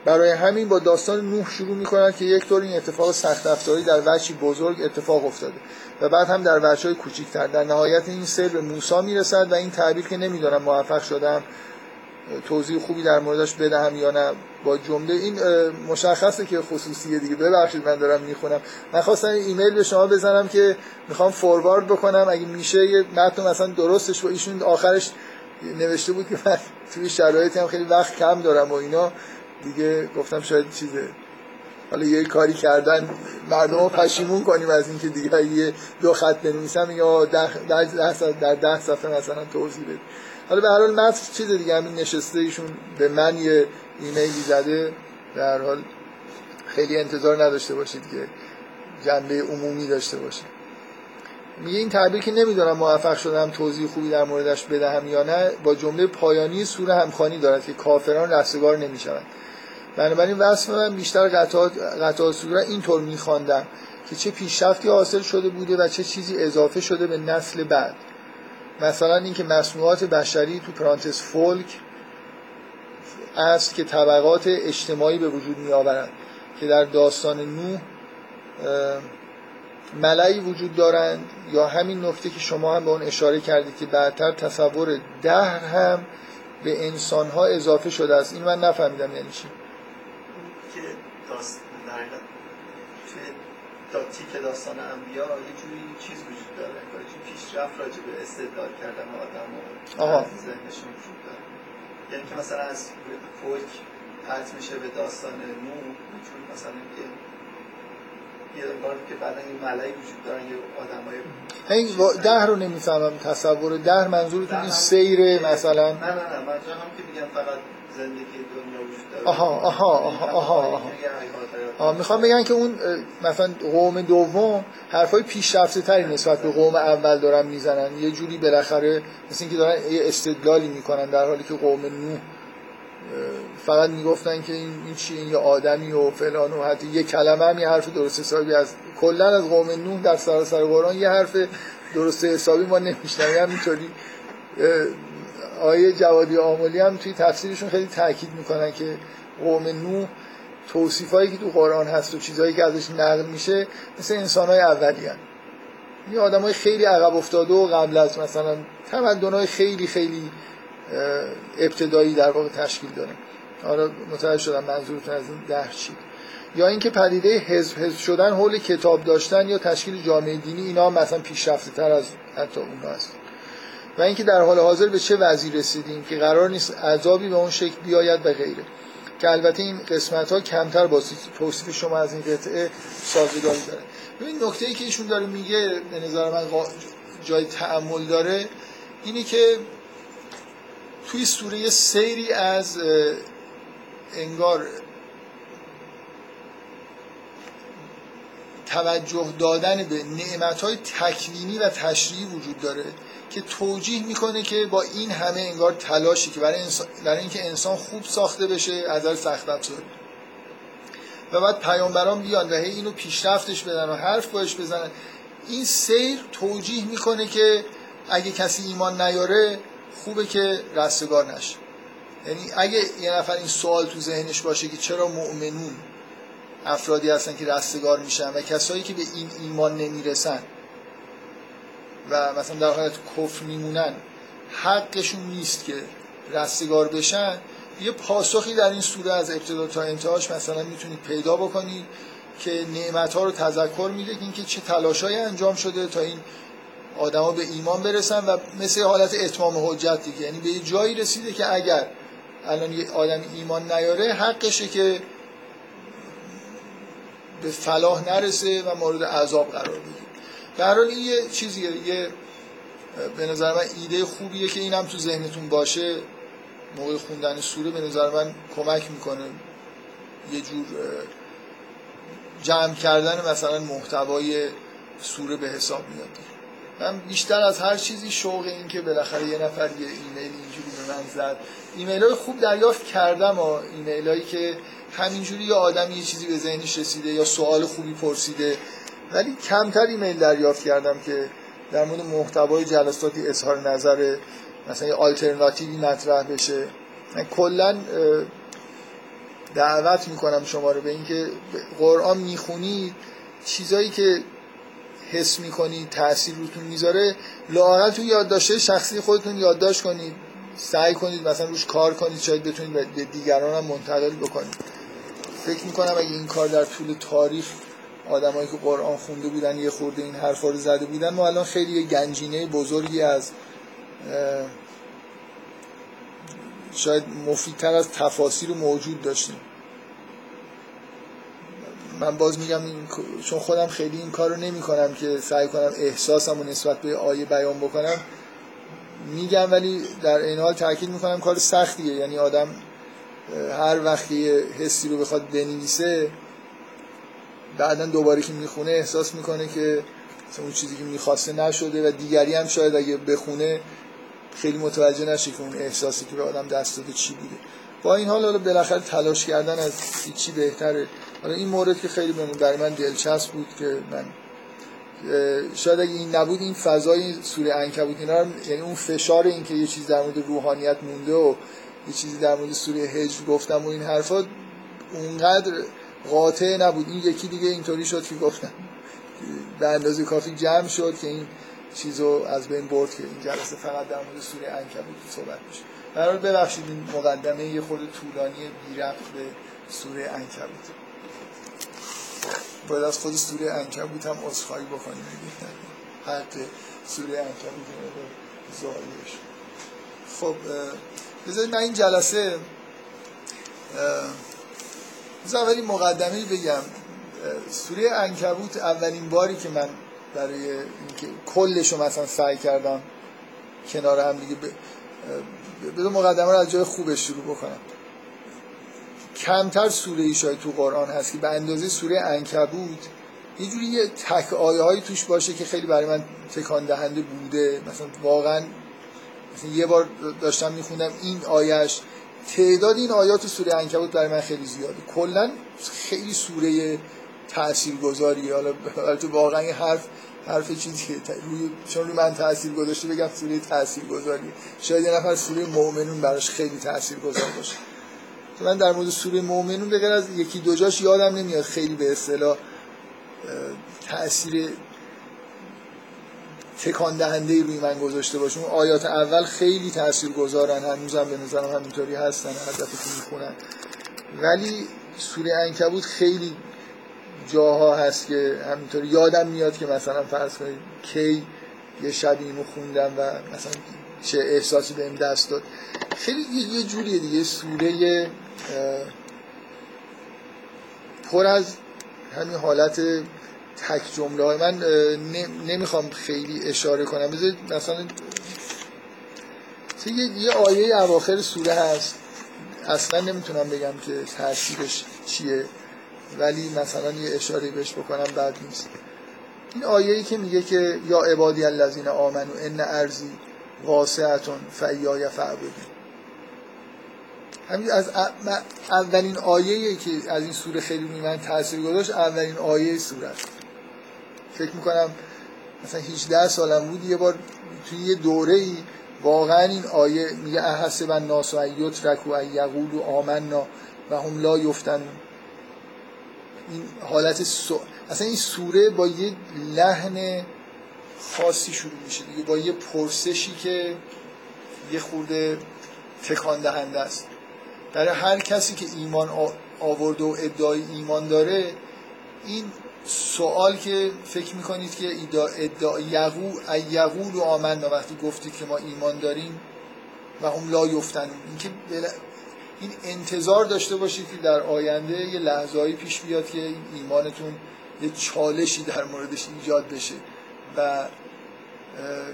برای همین با داستان نوح شروع می‌کنند که یک طور این اتفاق سخت افزاری در وجهی بزرگ اتفاق افتاده و بعد هم در وجه های کوچیکتر. در نهایت این سر به موسی می‌رسد و این تعبیر که نمی‌دونم موفق شدم توضیح خوبی در موردش بدهم یا نه با جمله این مشخصه که خصوصیه دیگه. ببخشید من دارم می‌خونم. من خواستم ایمیل به شما بزنم که می‌خوام فوروارد بکنم. اگه میشه یه متن مثلا درستش با ایشون آخرش نوشته بود که من توی شرایطی هم خیلی وقت کم دارم و اینا. دیگه گفتم شاید چیزه. حالا یه کاری کردن مردم رو پشیمون کنیم از اینکه دیگه یه دو خط بنویسم یا ده در ده, در ده صفحه مثلا توضیح بده حالا به هر حال متن چیز دیگه همین نشسته ایشون به من یه ایمیلی زده. در حال خیلی انتظار نداشته باشید که جنبه عمومی داشته باشه. میگه این تعبیر که نمی‌دونم موفق شدم توضیح خوبی در موردش بدهم یا نه با جمله پایانی سوره همخانی دارد که کافران رستگار نمی‌شوند. بنابراین وصف من بیشتر قطعات قطعات سوره اینطور میخواندم که چه پیشرفتی حاصل شده بوده و چه چیزی اضافه شده به نسل بعد. مثلا اینکه مصنوعات بشری تو پرانتس فولک است که طبقات اجتماعی به وجود می آورند که در داستان نوح ملعی وجود دارند یا همین نکته که شما هم به اون اشاره کردید که بعدتر تصور دهر هم به انسان ها اضافه شده است. این من نفهمیدم یعنی چی. که تیک داستان انبیا یه جوری چیز وجود داره. پیشرفت راجع به استدلال کردن آدم و ذهنشون داره. یعنی که مثلا از فولک پرت میشه به داستان نو چون مثلا یه که بعدا این ملعی وجود دارن یه آدمای این ده رو نمی‌فهمم تصور ده منظورتون این سیر مثلا. نه نه نه منظور هم که میگن فقط زندگی دنیا آها آها آها آها, آها. آها. می‌خوام بگن که اون مثلا قوم دوم حرفای پیشرفته تری نسبت به قوم اول دارن می‌زنن یه جوری بالاخره مثل اینکه دارن یه استدلالی می‌کنن در حالی که قوم نوح فقط می‌گفتن که این, این چیه این یه آدمی و فلان و حتی یه کلمه هم یه حرف درست حسابی از کلا از قوم نوح در سراسر قرآن یه حرف درست حسابی ما نمیشنیم همینطوری آیه جوادی آمولی هم توی تفسیرشون خیلی تاکید می‌کنن که قوم نوح توصیفایی که تو قرآن هست و چیزهایی که ازش نقل میشه مثل انسانهای اولی هم. این آدم های خیلی عقب افتاده و قبل از مثلا تمدن های خیلی خیلی ابتدایی در واقع تشکیل داره. حالا متوجه شدم منظورتون از این ده چی. یا اینکه پدیده حزب حزب شدن حول کتاب داشتن یا تشکیل جامعه دینی اینا مثلا پیشرفته تر از حتی اون هست. و اینکه در حال حاضر به چه وضعی رسیدیم که قرار نیست عذابی به اون شکل بیاید و غیره. که البته این قسمت ها کمتر با توصیف شما از این قطعه سازگاری داره. این نکته ای که ایشون داره میگه به نظر من جای تعمل داره اینی که توی سوره سیری از انگار توجه دادن به نعمت تکوینی و تشریعی وجود داره. که توجیه می‌کنه که با این همه انگار تلاشی که برای, انسان، برای اینکه انسان خوب ساخته بشه از نظر سخت افزاری و بعد پیامبران بیان و هی اینو پیشرفتش بدن و حرف باش بزنن. این سیر توجیه می‌کنه که اگه کسی ایمان نیاره خوبه که رستگار نشه. یعنی اگه یه نفر این سوال تو ذهنش باشه که چرا مؤمنون افرادی هستن که رستگار میشن و کسایی که به این ایمان نمی‌رسن و مثلا در حالت کفر میمونن حقشون نیست که رستگار بشن. یه پاسخی در این سوره از ابتدا تا انتهاش مثلا می‌تونید پیدا بکنید که نعمت ها رو تذکر میده که اینکه چه تلاشایی انجام شده تا این آدما به ایمان برسن و مثل حالت اتمام حجت دیگه. یعنی به یه جایی رسیده که اگر الان یه آدم ایمان نیاره حقشه که به فلاح نرسه و مورد عذاب قرار بگیره. در این یه چیزیه یه به نظر من ایده خوبیه که اینم تو ذهنتون باشه. موقع خوندن سوره به نظر من کمک می‌کنه یه جور جمع کردن مثلا محتوای سوره به حساب میاد. من بیشتر از هر چیزی شوق این که بالاخره یه نفر یه ایمیل اینجوری به من زد. ایمیل های خوب دریافت کردم و ایمیل هایی که همینجوری یه آدمی یه چیزی به ذهنش رسیده یا سوال خوبی پرسیده ولی کمتر ایمیل دریافت کردم که در مورد محتوای جلساتی اظهار نظر مثلا یه آلترناتیوی مطرح بشه. من کلا دعوت می‌کنم شما رو به اینکه قرآن می‌خونید چیزایی که حس می‌کنید تاثیر روتون می‌ذاره لااقل تو یادداشته شخصی خودتون یادداشت کنید سعی کنید مثلا روش کار کنید شاید بتونید به دیگران هم منتقل بکنید. فکر می‌کنم اگه این کار در طول تاریخ آدمایی که قرآن خونده بودن یه خورده این حرفا رو زده بودن. ما الان خیلی یه گنجینه بزرگی از شاید مفیدتر از تفاسیر موجود داشتیم. من باز میگم این چون خودم خیلی این کار رو نمی کنم که سعی کنم احساسم و نسبت به آیه بیان بکنم. میگم ولی در این حال تاکید می‌کنم کار سختیه. یعنی آدم هر وقتی حسی رو بخواد بنویسه بعدا دوباره که می‌خونه احساس می‌کنه که اون چیزی که می‌خواسته نشده و دیگری هم شاید اگه بخونه خیلی متوجه نشه که اون احساسی که به آدم دست داده چی بوده. با این حال حالا بالاخره تلاش کردن از چی بهتره. حالا این مورد که خیلی برای من دلچسب بود که من شاید اگه این نبود این فضای سوره عنکبوت اینا یعنی اون فشار این که یه چیز در مورد روحانیت مونده و یه چیزی در مورد سوره هجر گفتم و این حرفا اونقدر قاطع نبود. این یکی دیگه اینطوری شد که گفتم به اندازه کافی جمع شد که این چیزو از بین برد که این جلسه فقط در مورد سوره عنکبوت صحبت میشه. برای ببخشید این مقدمه یه خورده طولانی بی رفت به سوره عنکبوت. باید از خود سوره عنکبوت هم عذرخواهی بکنیم. حق سوره عنکبوت زایش خب بذارید من این جلسه اولی مقدمه بگم. سوره انکبوت اولین باری که من برای اینکه کلش رو مثلا سعی کردم کنار هم دیگه بذار مقدمه رو از جای خوبش شروع بکنم. کمتر سوره ای شاید تو قرآن هست که به اندازه سوره انکبوت یه جوری یه تک آیه هایی توش باشه که خیلی برای من تکان دهنده بوده. مثلا واقعا مثلا یه بار داشتم میخوندم این آیش تعداد این آیات سوره انکبوت برای من خیلی زیاده. کلا خیلی سوره تاثیرگذاری حالا تو واقعا این حرف حرف چیزی که روی چون روی من تاثیر گذاشته بگم سوره تاثیرگذاری شاید یه نفر سوره مؤمنون براش خیلی تاثیرگذار باشه. من در مورد سوره مؤمنون بغیر از یکی دو جاش یادم نمیاد خیلی به اصطلاح تاثیر تکان دهنده روی من گذاشته باشه اون آیات اول خیلی تاثیرگذارن هنوزم به نظرم همینطوری هستن. هر دفعه می‌خونن. ولی سوره عنکبوت خیلی جاها هست که همینطوری یادم میاد که مثلا فرض کنید کی یه شب اینو خوندم و مثلا چه احساسی بهم دست داد. خیلی یه جوریه دیگه. سوره پر از همین حالت تک جمله های من نمی‌خوام خیلی اشاره کنم. بذارید مثلا یه آیه اواخر سوره هست. اصلا نمی‌تونم بگم که تاثیرش چیه ولی مثلا یه اشاره بهش بکنم بعد نیست. این آیه ای که میگه که یا عبادی الذین آمنو ان ارزی واسعتون فیای فعبدون همین از اولین آیه که از این سوره خیلی من تاثیر گذاشت اولین آیه سوره فکر می‌کنم مثلا 18 سالم بود یه بار توی یه دوره ای واقعا این آیه میگه احسب و یترکوا و یقولوا آمنا و هم لا یفتن. این حالت سو... اصلا این سوره با یه لحن خاصی شروع میشه دیگه با یه پرسشی که یه خورده تکان دهنده است. برای هر کسی که ایمان آورده و ادعای ایمان داره این سوال که فکر می‌کنید که ادعا یقو یقول و آمن وقتی گفتید که ما ایمان داریم و هم لا یفتن اینکه این انتظار داشته باشید که در آینده یه لحظه‌ای پیش بیاد که این ایمانتون یه چالشی در موردش ایجاد بشه. و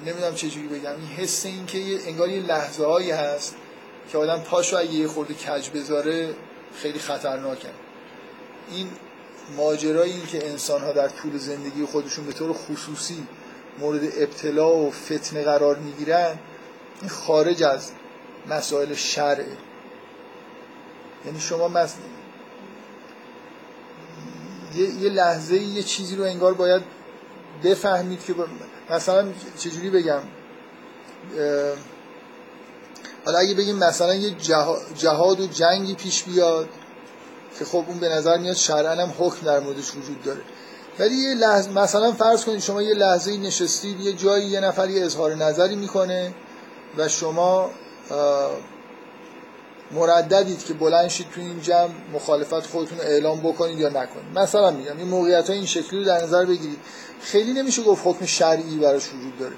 نمی‌دونم چجوری بگم. این حس این که انگار یه لحظه هست که آدم پاشو اگه یه خورده کج بذاره خیلی خطرناکه. این ماجرای این که انسان ها در طول زندگی خودشون به طور خصوصی مورد ابتلا و فتنه قرار می‌گیرن این خارج از مسائل شرعه. یعنی شما مثلا یه،, یه لحظه یه چیزی رو انگار باید بفهمید که مثلا چجوری بگم؟ حالا اگه بگیم مثلا یه جهاد و جنگی پیش بیاد که خب اون به نظر میاد شرعا هم حکم در موردش وجود داره. ولی یه لحظه مثلا فرض کنید شما یه لحظه نشستید یه جایی یه نفر یه اظهار نظری می‌کنه و شما مرددید که بلند شید تو این جمع مخالفت خودتون رو اعلام بکنید یا نکنید. مثلا میگم این موقعیت های این شکلی رو در نظر بگیرید. خیلی نمیشه گفت حکم شرعی براش وجود داره.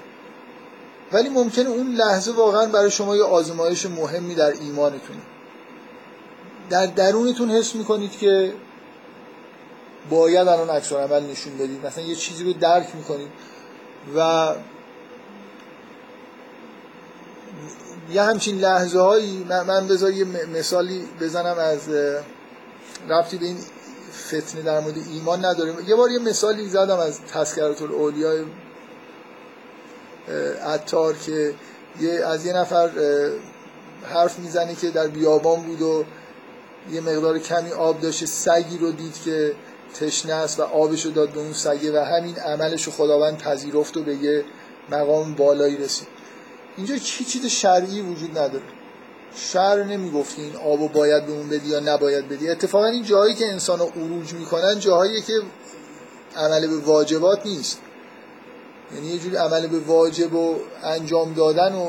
ولی ممکنه اون لحظه واقعا برای شما یه آزمایش مهمی در ایمانتونه. در درونتون حس می‌کنید که باید الان عکس عمل نشون بدید؟ مثلا یه چیزی رو درک می‌کنید و یه همچین لحظه هایی من بذار یه مثالی بزنم از ربطی به این فتنه در مورد ایمان نداریم یه بار یه مثالی زدم از تذکرات الاولیاء عطار که یه از یه نفر حرف می‌زنه که در بیابان بود و یه مقدار کمی آب داشته سگی رو دید که تشنه است و آبش رو داد به اون سگه و همین عملش رو خداوند پذیرفت و به یه مقام بالایی رسید. اینجا چی چیز شرعی وجود نداره. شر نمی‌گفتی این آبو باید به اون بدی یا نباید بدی. اتفاقا این جایی که انسان رو عروج می‌کنن جاهایی که عمل به واجبات نیست. یعنی یه جوری عمل به واجب و انجام دادن و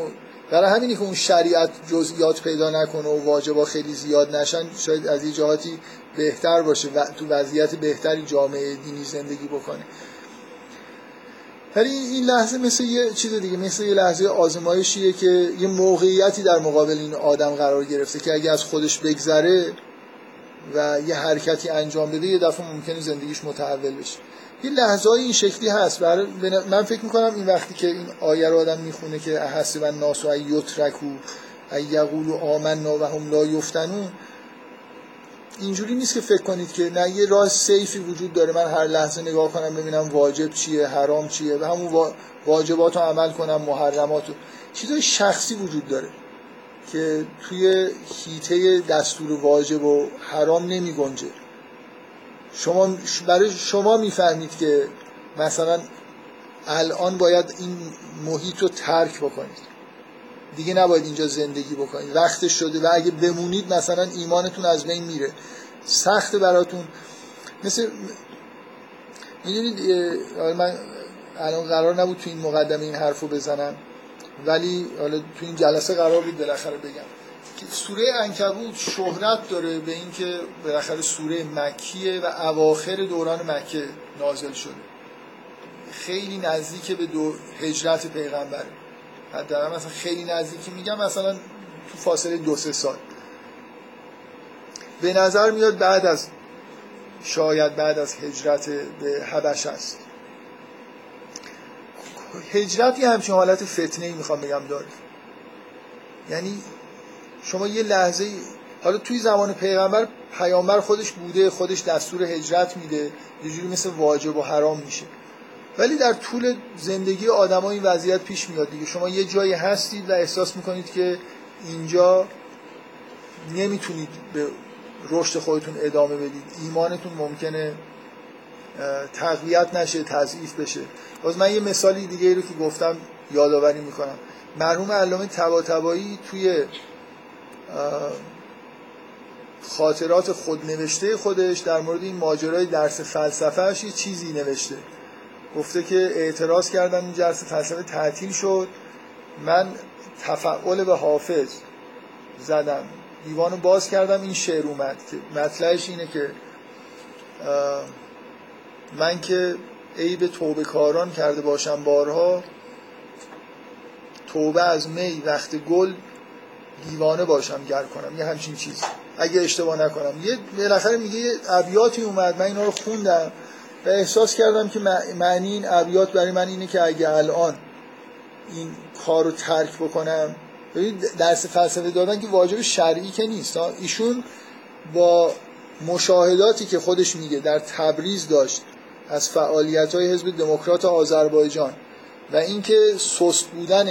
برای همینی که اون شریعت جزئیات پیدا نکنه و واجبا خیلی زیاد نشن شاید از یه جهاتی بهتر باشه و تو وضعیت بهتری جامعه دینی زندگی بکنه. ولی این لحظه مثل یه چیز دیگه مثل یه لحظه آزمایشیه که یه موقعیتی در مقابل این آدم قرار گرفته که اگه از خودش بگذره و یه حرکتی انجام بده یه دفعه ممکنه زندگیش متحول بشه. یه لحظه این شکلی هست. برای من فکر می‌کنم این وقتی که این آیه رو آدم می‌خونه که احسب الناس و یترکو یقولو آمنا و هم لا یفتنون. اینجوری نیست که فکر کنید که نه یه راه سیفی وجود داره. من هر لحظه نگاه کنم ببینم واجب چیه حرام چیه و همون واجبات رو عمل کنم محرمات رو چیزای شخصی وجود داره که توی هیته دستور واجب و حرام نمی گنجه شما برای شما می‌فهمید که مثلا الان باید این محیط رو ترک بکنید. دیگه نباید اینجا زندگی بکنید. وقتش شده و اگه بمونید مثلا ایمانتون از بین میره. سخت براتون. مثل می‌دونید من الان قرار نبود تو این مقدمه این حرف رو بزنم ولی حالا تو این جلسه قرار بود بالاخره بگم. سوره انکبوت شهرت داره به اینکه بالاخره سوره مکیه و اواخر دوران مکه نازل شده. خیلی نزدیک به دو هجرت پیغمبره حداقل مثلا خیلی نزدیکی میگم مثلا تو فاصله دو سه سال. به نظر میاد بعد از شاید بعد از هجرت به حبش است هجرت یه همچین حالت فتنه ای می‌خوام بگم داره. یعنی شما یه لحظه حالا توی زمان پیغمبر پیامبر خودش بوده خودش دستور هجرت میده یه جوری مثل واجب و حرام میشه. ولی در طول زندگی آدما این وضعیت پیش میاد دیگه. شما یه جایی هستید و احساس می‌کنید که اینجا نمی‌تونید به رشد خودتون ادامه بدید. ایمانتون ممکنه تقویت نشه تضعیف بشه. باز من یه مثالی دیگه رو که گفتم یادآوری می‌کنم. مرحوم علامه طباطبایی توی خاطرات خودنوشته خودش در مورد این ماجرای درس فلسفهش یه چیزی نوشته. گفته که اعتراض کردن این درس فلسفه تعطیل شد. من تفعول به حافظ زدم. دیوانو باز کردم این شعر اومد که مطلعش اینه که من که عیب توبه کاران کرده باشم بارها توبه از می وقت گل دیوانه باشم گر کنم یه همچین چیز اگه اشتباه نکنم. یه بالاخره میگه یه ابیاتی اومد من اینا رو خوندم و احساس کردم که معنی این ابیات برای من اینه که اگه الان این کار رو ترک بکنم درس فلسفه دادن که واجب شرعی که نیست. ایشون با مشاهداتی که خودش میگه در تبریز داشت از فعالیت های حزب دموکرات آذربایجان و اینکه سست بودن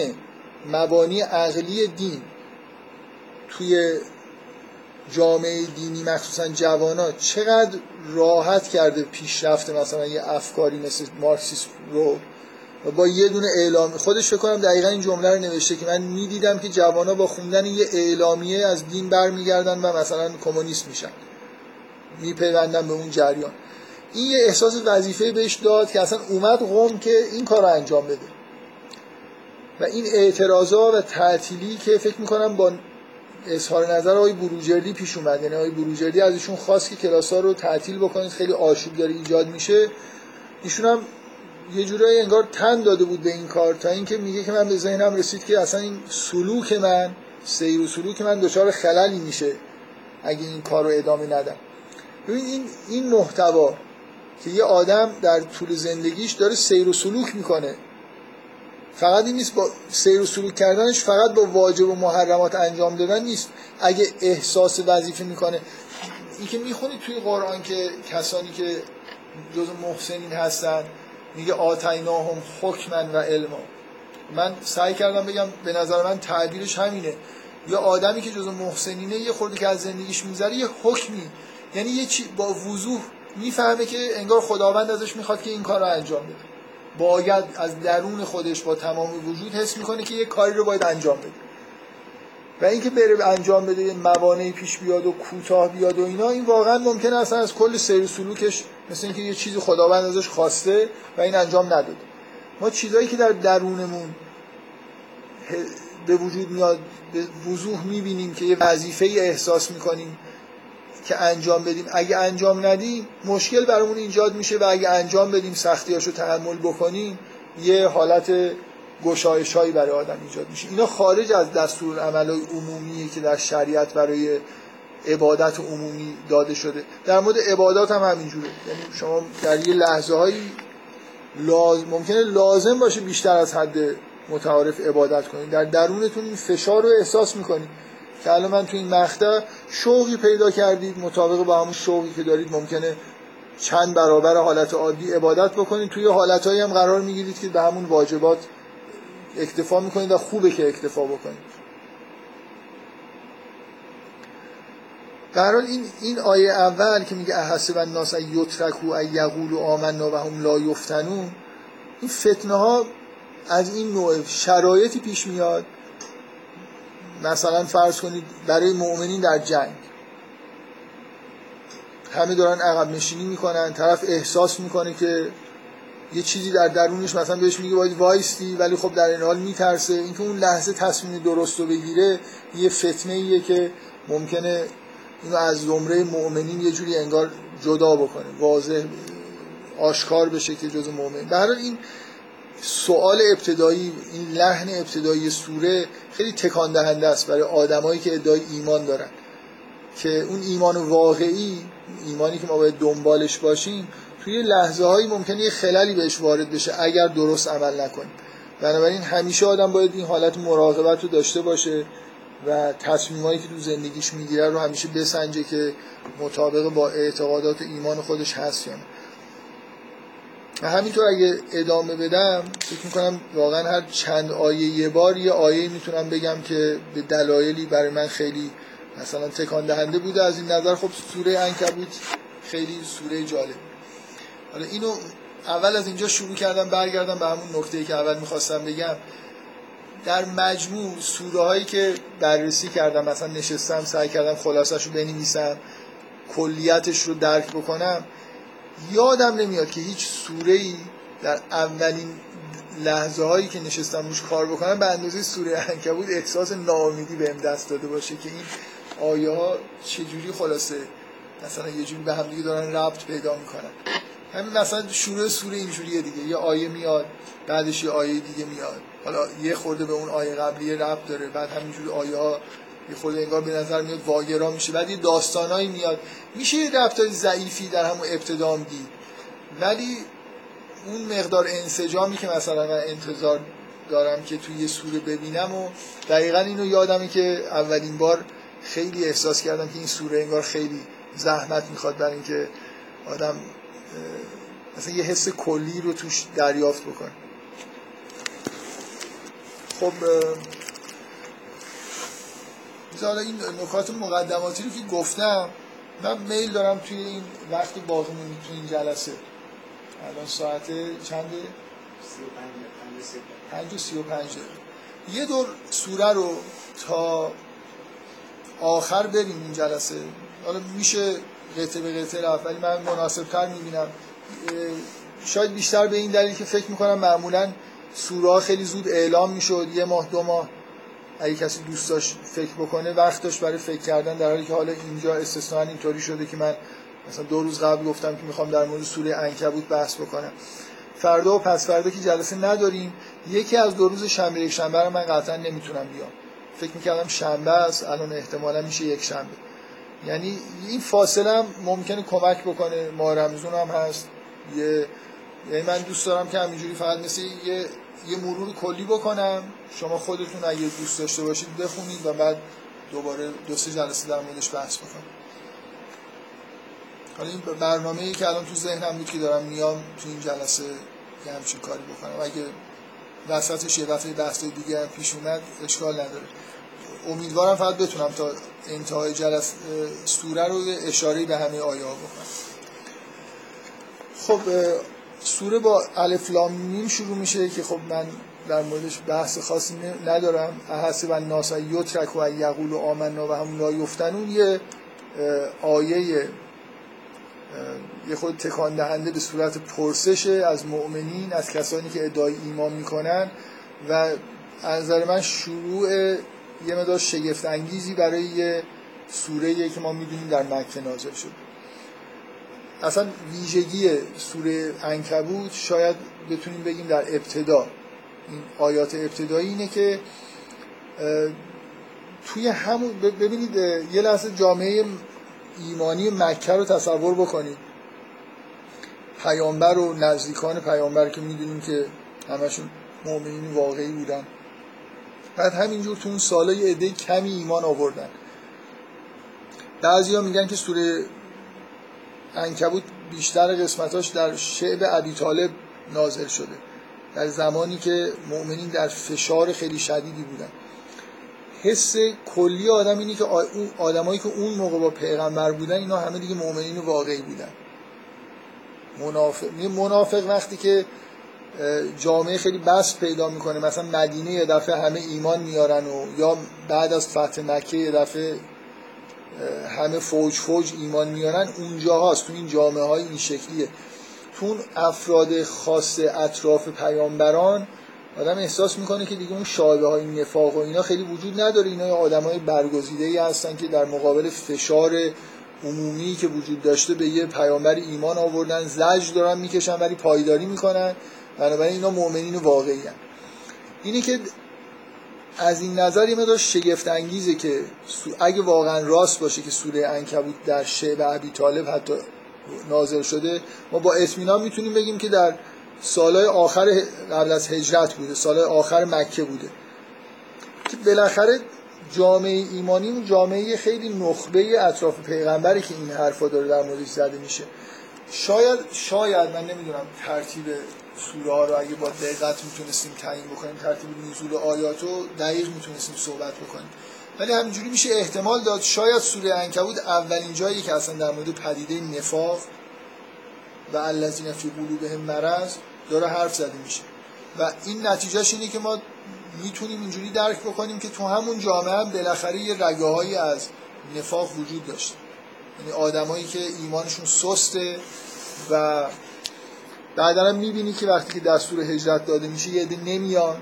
مبانی عقلی دین توی جامعه دینی مخصوصا جوانا چقدر راحت کرده پیشرفت مثلا یه افکاری مثل مارکسیسم رو و با یه دونه اعلام. خودش فکر کنم دقیقا این جمله رو نوشته که من می‌دیدم که جوانا با خوندن یه اعلامیه از دین برمیگردن و مثلا کمونیست میشن. میپیوندن به اون جریان. این یه احساس وظیفه بهش داد که اصلا اومد قوم که این کار انجام بده. و این اعتراضا و تعطیلی که فکر می‌کنم با اظهار نظر آقای بروجردی پیش اومد. یعنی آقای بروجردی ازشون خواست که کلاس ها رو تعطیل بکنید. خیلی آشوب داره ایجاد میشه. ایشون هم یه جورایی انگار تن داده بود به این کار تا اینکه میگه که من به ذهنم رسید که اصلا این سلوک من سیر و سلوک من دچار خللی میشه اگه این کار رو ادامه ندم. ببین این این محتوا که یه آدم در طول زندگیش داره سیر و سلوک می‌کنه. فقط این نیست با سیر و سلوک کردنش فقط با واجب و محرمات انجام دادن نیست. اگه احساس وظیفه می‌کنه. این که می‌خونید توی قرآن که کسانی که جز محسنین هستن میگه آتیناهم حکمن و علما. من سعی کردم بگم به نظر من تعبیرش همینه. یا آدمی که جز محسنینه یه خورده که از زندگیش می‌ذاره یه حکمی. یعنی یه چی با وضوح می‌فهمه که انگار خداوند ازش می‌خواد که این کار رو انجام بده. باید از درون خودش با تمام وجود حس می‌کنه که یه کاری رو باید انجام بده. و اینکه بره انجام بده موانعی پیش بیاد و کوتاه بیاد و اینا این واقعا ممکنه اصلا از کل سیر سلوکش مثل اینکه یه چیزی خداوند ازش خواسته و این انجام نداده. ما چیزایی که در درونمون به وجود میاد به وضوح می‌بینیم که یه وظیفه احساس می‌کنیم. که انجام بدیم. اگه انجام ندیم مشکل برامون ایجاد میشه و اگه انجام بدیم سختیاشو تحمل بکنیم یه حالت گشایش هایی برای آدم ایجاد میشه. اینا خارج از دستور عمل عمومی که در شریعت برای عبادت عمومی داده شده. در مورد عبادات هم همینجوره. یعنی شما در یه لحظه هایی لاز... ممکنه لازم باشه بیشتر از حد متعارف عبادت کنید در درونتون این فشار رو احساس می‌کنید که الان من تو این مقطع شوقی پیدا کردید مطابق با همون شوقی که دارید ممکنه چند برابر حالت عادی عبادت بکنید. توی حالتهایی هم قرار می‌گیرید که به همون واجبات اکتفا می‌کنید و خوبه که اکتفا بکنید. در این این آیه اول که میگه احسب الناس یترکو ای یقولوا آمنا و هم لا یفتنون این فتنه ها از این نوع شرایطی پیش میاد مثلا فرض کنید برای مؤمنین در جنگ. همه دارن عقب نشینی می‌کنن طرف احساس می‌کنه که یه چیزی در درونش مثلا بهش میگه باید وایستی ولی خب در این حال میترسه. اینکه اون لحظه تصمیم درست رو بگیره یه فتنه ایه که ممکنه اینو از زمره مؤمنین یه جوری انگار جدا بکنه واضح آشکار بشه که جز مؤمن. به این سوال ابتدایی این لحن ابتدایی سوره خیلی تکان دهنده است برای آدمایی که ادعای ایمان دارن. که اون ایمان واقعی ایمانی که ما باید دنبالش باشیم توی لحظه هایی ممکنه یه خلالی بهش وارد بشه اگر درست عمل نکنیم. بنابراین همیشه آدم باید این حالت مراقبت رو داشته باشه و تصمیمایی که تو زندگیش می‌گیره رو همیشه بسنجه که مطابق با اعتقادات ایمان خودش هست یا و همینطور اگه ادامه بدم فکر می‌کنم واقعا هر چند آیه یه بار یه آیه می‌تونم بگم که به دلایلی برای من خیلی مثلا تکان دهنده بوده از این نظر. خب سوره انکبوت خیلی سوره جالب. حالا اینو اول از اینجا شروع کردم برگردم به همون نکته که اول می‌خواستم بگم. در مجموع سوره هایی که بررسی کردم مثلا نشستم سعی کردم خلاصش رو بنویسم کلیتش رو درک بکنم یادم نمیاد که هیچ سوره ای در اولین لحظه هایی که نشستم روش کار بکنم به اندازه سوره انکبود احساس ناامیدی بهم دست داده باشه که این آیه ها چجوری خلاصه؟ مثلا یه جوری به هم دیگه دارن ربط پیدا می‌کنن. همین مثلا شروع سوره اینجوریه دیگه. یه آیه میاد بعدش یه آیه دیگه میاد. حالا یه خورده به اون آیه قبلی ربط داره بعد همینجوری آیه ها یه خورده انگار به نظر میاد واگرا میشه. بعد یه داستانایی میاد. میشه یه رفتار ضعیفی در همون ابتدام دید. ولی اون مقدار انسجامی که مثلا من انتظار دارم که توی یه سوره ببینم و دقیقا اینو یادمه که اولین بار خیلی احساس کردم که این سوره انگار خیلی زحمت می‌خواد برای اینکه آدم مثلا یه حس کلی رو توش دریافت بکنه. خب حالا این نکات مقدماتی رو که گفتم من میل دارم توی این وقت باقی توی این جلسه. الان ساعت چنده؟ پنج و سی و پنج. یه دور سوره رو تا آخر بریم این جلسه. حالا میشه قطعه به قطعه رفت ولی من مناسب تر می‌بینم. شاید بیشتر به این دلیل که فکر می‌کنم معمولا سوره خیلی زود اعلام می‌شد یه ماه دو ماه. اگه کسی دوست داشت فکر بکنه وقت داشت برای فکر کردن در حالی که حالا اینجا استثنا اینطوری شده که من مثلا دو روز قبل گفتم که می‌خوام در مورد سوره انکبوت بحث بکنم. فردا و پس فردا که جلسه نداریم یکی از دو روز شنبه یک شنبه رو من قطعا نمی‌تونم بیام. فکر می‌کردم شنبه است الان احتمالا میشه یک شنبه. یعنی این فاصله هم ممکنه کمک بکنه. ما رمزون هم هست. یه یعنی من دوست دارم که همینجوری فقط مثل یه یه مرور کلی بکنم. شما خودتون اگه دوست داشته باشید بخونید و بعد دوباره دو سه جلسه در موردش بحث بکنم. حالا این برنامه ای که الان تو ذهنم بود که دارم میام تو این جلسه یه همچین کاری بکنم. اگه وسطش یه دفعه بحث دیگه هم پیش اومد اشکال نداره. امیدوارم فقط بتونم تا انتهای جلسه سوره رو اشاره به همه آیه ها بکنم. خب سوره با الف لام میم شروع میشه که خب من در موردش بحث خاصی ندارم. احسب الناس یترک و یقول و آمنا و هم لا یفتنون. یه آیه یه خود تکان دهنده به صورت پرسش از مؤمنین از کسانی که ادعای ایمان می‌کنن و از نظر من شروع یه مدار شگفت انگیزی برای یه سوره که ما می‌دونیم در مکه نازل شد اصلا ویژگی سوره انکبوت شاید بتونیم بگیم در ابتدا. این آیات ابتدایی اینه که توی همون ببینید یه لحظه جامعه ایمانی مکه رو تصور بکنید. پیامبر و نزدیکان پیامبر که می‌دونیم که همشون مؤمنین واقعی بودن. بعد همینجور تو اون سالا یه عده کمی ایمان آوردن. بعضی میگن که سوره انکبوت بیشتر قسمتاش در شعب عبی طالب نازل شده. در زمانی که مؤمنین در فشار خیلی شدیدی بودن. حس کلی آدم اینه که آدمایی که اون موقع با پیغمبر بودن اینا همه دیگه مؤمنین واقعی بودن. منافق منافق وقتی که جامعه خیلی بس پیدا می‌کنه مثلا مدینه یه دفعه همه ایمان میارن و یا بعد از فتح مکه یه دفعه همه فوج فوج ایمان میارن اونجا هست تو این جامعه های این شکلیه. تو افراد خاص اطراف پیامبران آدم احساس می‌کنه که دیگه اون شایبه های نفاق و اینا خیلی وجود نداره. اینا آدم های برگزیده ای هستن که در مقابل فشار عمومی که وجود داشته به یه پیامبر ایمان آوردن زج دارن می‌کشن ولی پایداری می‌کنن. بنابراین اینا مؤمنین واقعی هن. اینی که از این نظر یه مدار شگفت انگیزه که اگه واقعا راست باشه که سوره انکبوت در شعب عبی طالب حتی نازل شده ما با اطمینان می‌تونیم بگیم که در سالهای آخر قبل از هجرت بوده سالهای آخر مکه بوده. که بالاخره جامعه ایمانی جامعه خیلی نخبه اطراف پیغمبری که این حرفا داره در موردش زده میشه. شاید شاید من نمی‌دونم ترتیب سوره ها رو اگه با دقت می‌تونستیم تعیین بکنیم ترتیب نزول آیات رو دقیق می‌تونستیم صحبت بکنیم. ولی همینجوری میشه احتمال داد. شاید سوره انکبوت اولین جایی که اصلا در مورد پدیده نفاق و الذین فی قلوبهم مرض داره حرف زده میشه. و این نتیجهش اینه که ما می‌تونیم اینجوری درک بکنیم که تو همون جامعه هم بالاخره یه رگه از نفاق وجود داشته. یعنی آدمایی که ایمانشون سسته و بعدا می‌بینی که وقتی که دستور هجرت داده میشه یه نمیان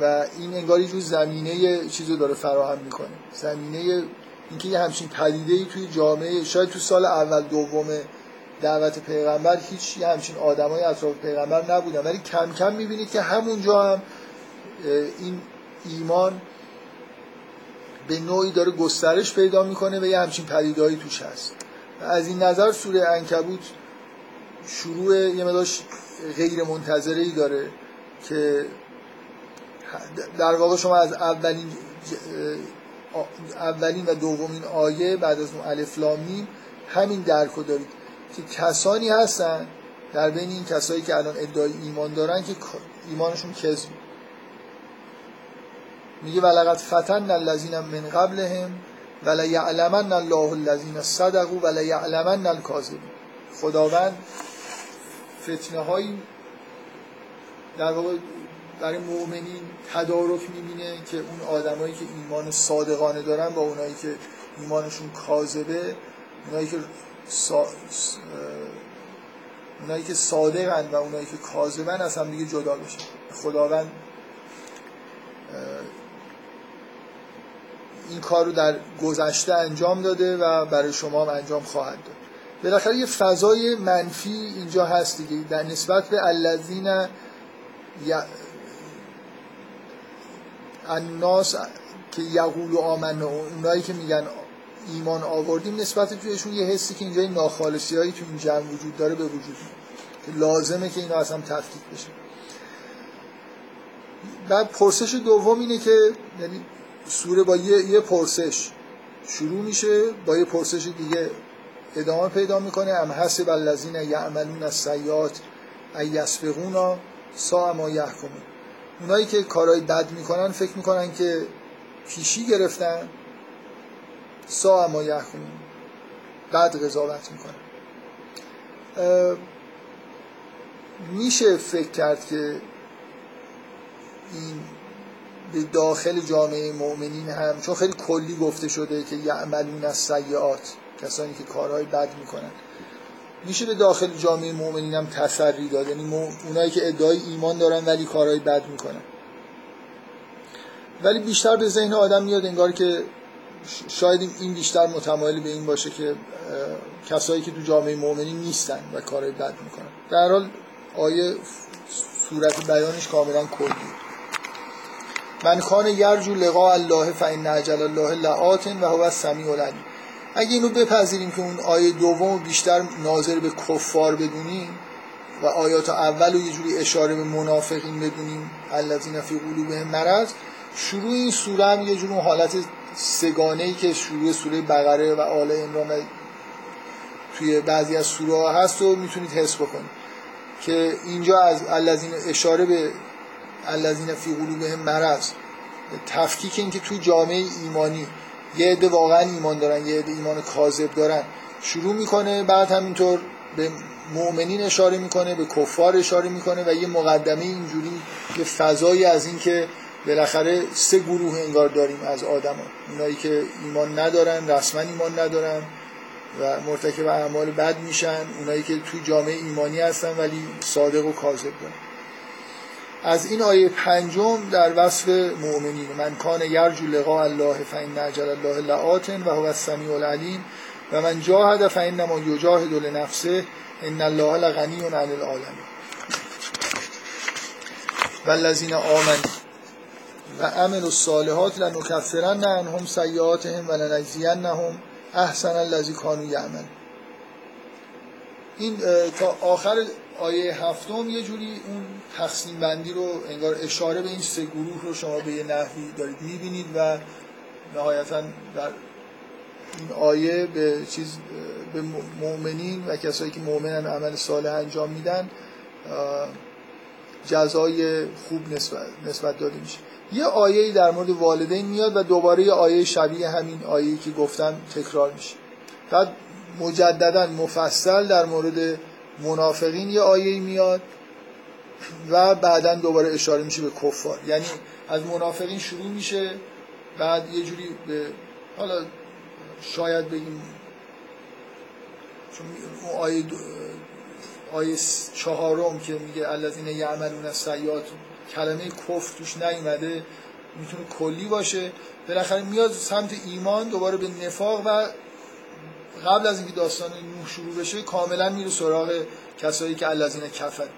و این انگاری جور زمینه چیزو داره فراهم می‌کنه. زمینه اینکه یه همچین پدیده ای توی جامعه شاید تو سال اول دوم دعوت پیغمبر هیچ یه همچین آدمای اطراف پیغمبر نبودن. ولی کم کم می‌بینید که همونجا هم این ایمان به نوعی داره گسترش پیدا می‌کنه و یه همچین پدیدهایی توش هست. از این نظر سوره انکبوت شروع یه مداش غیر منتظره ای داره که در واقع شما از اولین اولین و دومین آیه بعد از اون الف همین درک رو دارید که کسانی هستن در بین این کسایی که الان ادعای ایمان دارن که ایمانشون کذب. میگه ولقد فتن الذین من قبلهم ولا یعلمن الله الذین صدقوا ولا یعلمن الکاذبین خداوند فتنه هایی در واقع برای مؤمنین تدارک می‌بینه که اون آدمایی که ایمان صادقانه دارن با اونایی که ایمانشون کاذبه اونایی که سا... اونایی که صادقن و اونایی که کاذبن از هم دیگه جدا بشن خداوند این کار رو در گذشته انجام داده و برای شما هم انجام خواهد داد. بالاخره یه فضای منفی اینجا هست دیگه در نسبت به الذین. الناس که یقول و آمن اونایی که میگن ایمان آوردیم نسبت تویشون یه حسی که اینجا ناخالصی هایی تو این جمع وجود داره به وجود که لازمه که اینا اصلا تفکیک بشه بعد پرسش دوم اینه که یعنی سوره با یه, یه پرسش شروع میشه با یه پرسش دیگه ادامه پیدا می‌کنه. ام حسب الذین یعملون السیئات ای یسبقونا سا ما یحکمون. اونایی که کارهای بد می‌کنن فکر می‌کنن که پیشی گرفتن سا ما یحکمون. بد قضاوت می‌کنن. میشه فکر کرد که این به داخل جامعه مؤمنین هم چون خیلی کلی گفته شده که یعملون از سیعات کسانی که کارهای بد می‌کنن. میشه به داخل جامعه مؤمنین هم تسری داد. یعنی اونایی که ادعای ایمان دارن ولی کارهای بد می‌کنن. ولی بیشتر به ذهن آدم میاد انگار که شاید این بیشتر متمایل به این باشه که کسایی که تو جامعه مؤمنین نیستن و کارهای بد می‌کنن. در حال آیه صورت بیانش کاملا کلی. من کان یرجو لقاء الله فان الله لآت و هو السمیع العلیم. اگه اینو بپذیریم که اون آیه دوم بیشتر ناظر به کفار بدونیم و آیات اول رو یه جوری اشاره به منافقین بدونیم الذین فی قلوبهم مرض شروع این سوره هم یه جور حالت سگانه ای که شروع سوره بقره و آل عمران توی بعضی از سوره ها هست و می‌تونید حس بکنید. که اینجا از الذین اشاره به الذین فی قلوبهم مرض تفکیک این که تو جامعه ایمانی یه عده واقعا ایمان دارن یه عده ایمان کاذب دارن. شروع می‌کنه بعد همینطور به مؤمنین اشاره می‌کنه به کفار اشاره می‌کنه و یه مقدمه اینجوری یه فضایی از این که بالاخره سه گروه انگار داریم از آدما اونایی که ایمان ندارن رسما ایمان ندارن و مرتکب اعمال بد میشن. اونایی که تو جامعه ایمانی هستن ولی صادق و کاذب دارن. از این آیه پنجم در وصف مؤمنین. من کان یرجو لقاء الله فإن اجل الله لآت و هو السمیع العلیم. و من جاهد فإنما یجاهد لنفسه. ان الله لغنی عن العالمین. والذین آمنوا و عملوا الصالحات لنکفرن عنهم سیئاتهم و لنجزینهم احسن الذی کانوا یعملون. این تا آخر آیه هفتم یه جوری اون تقسیم بندی رو انگار اشاره به این سه گروه رو شما به یه نحوی دارید می‌بینید و نهایتا در این آیه به چیز به مؤمنین و کسایی که مؤمنن عمل صالح انجام میدن جزای خوب نسبت, نسبت داده میشه. یه آیه در مورد والدین میاد و دوباره یه آیه شبیه همین آیه‌ای که گفتم تکرار میشه. بعد مجددا مفصل در مورد منافقین یه آیه میاد و بعدا دوباره اشاره میشه به کفار. یعنی از منافقین شروع میشه بعد یه جوری به حالا شاید بگیم چون آیه آیه چهارم که میگه الذین یعملون السیئات کلمه کفر توش نیومده می‌تونه کلی باشه. بالاخره میاد سمت ایمان دوباره به نفاق و قبل از اینکه داستان نوح شروع بشه کاملا میره سراغ کسایی که الذین کفر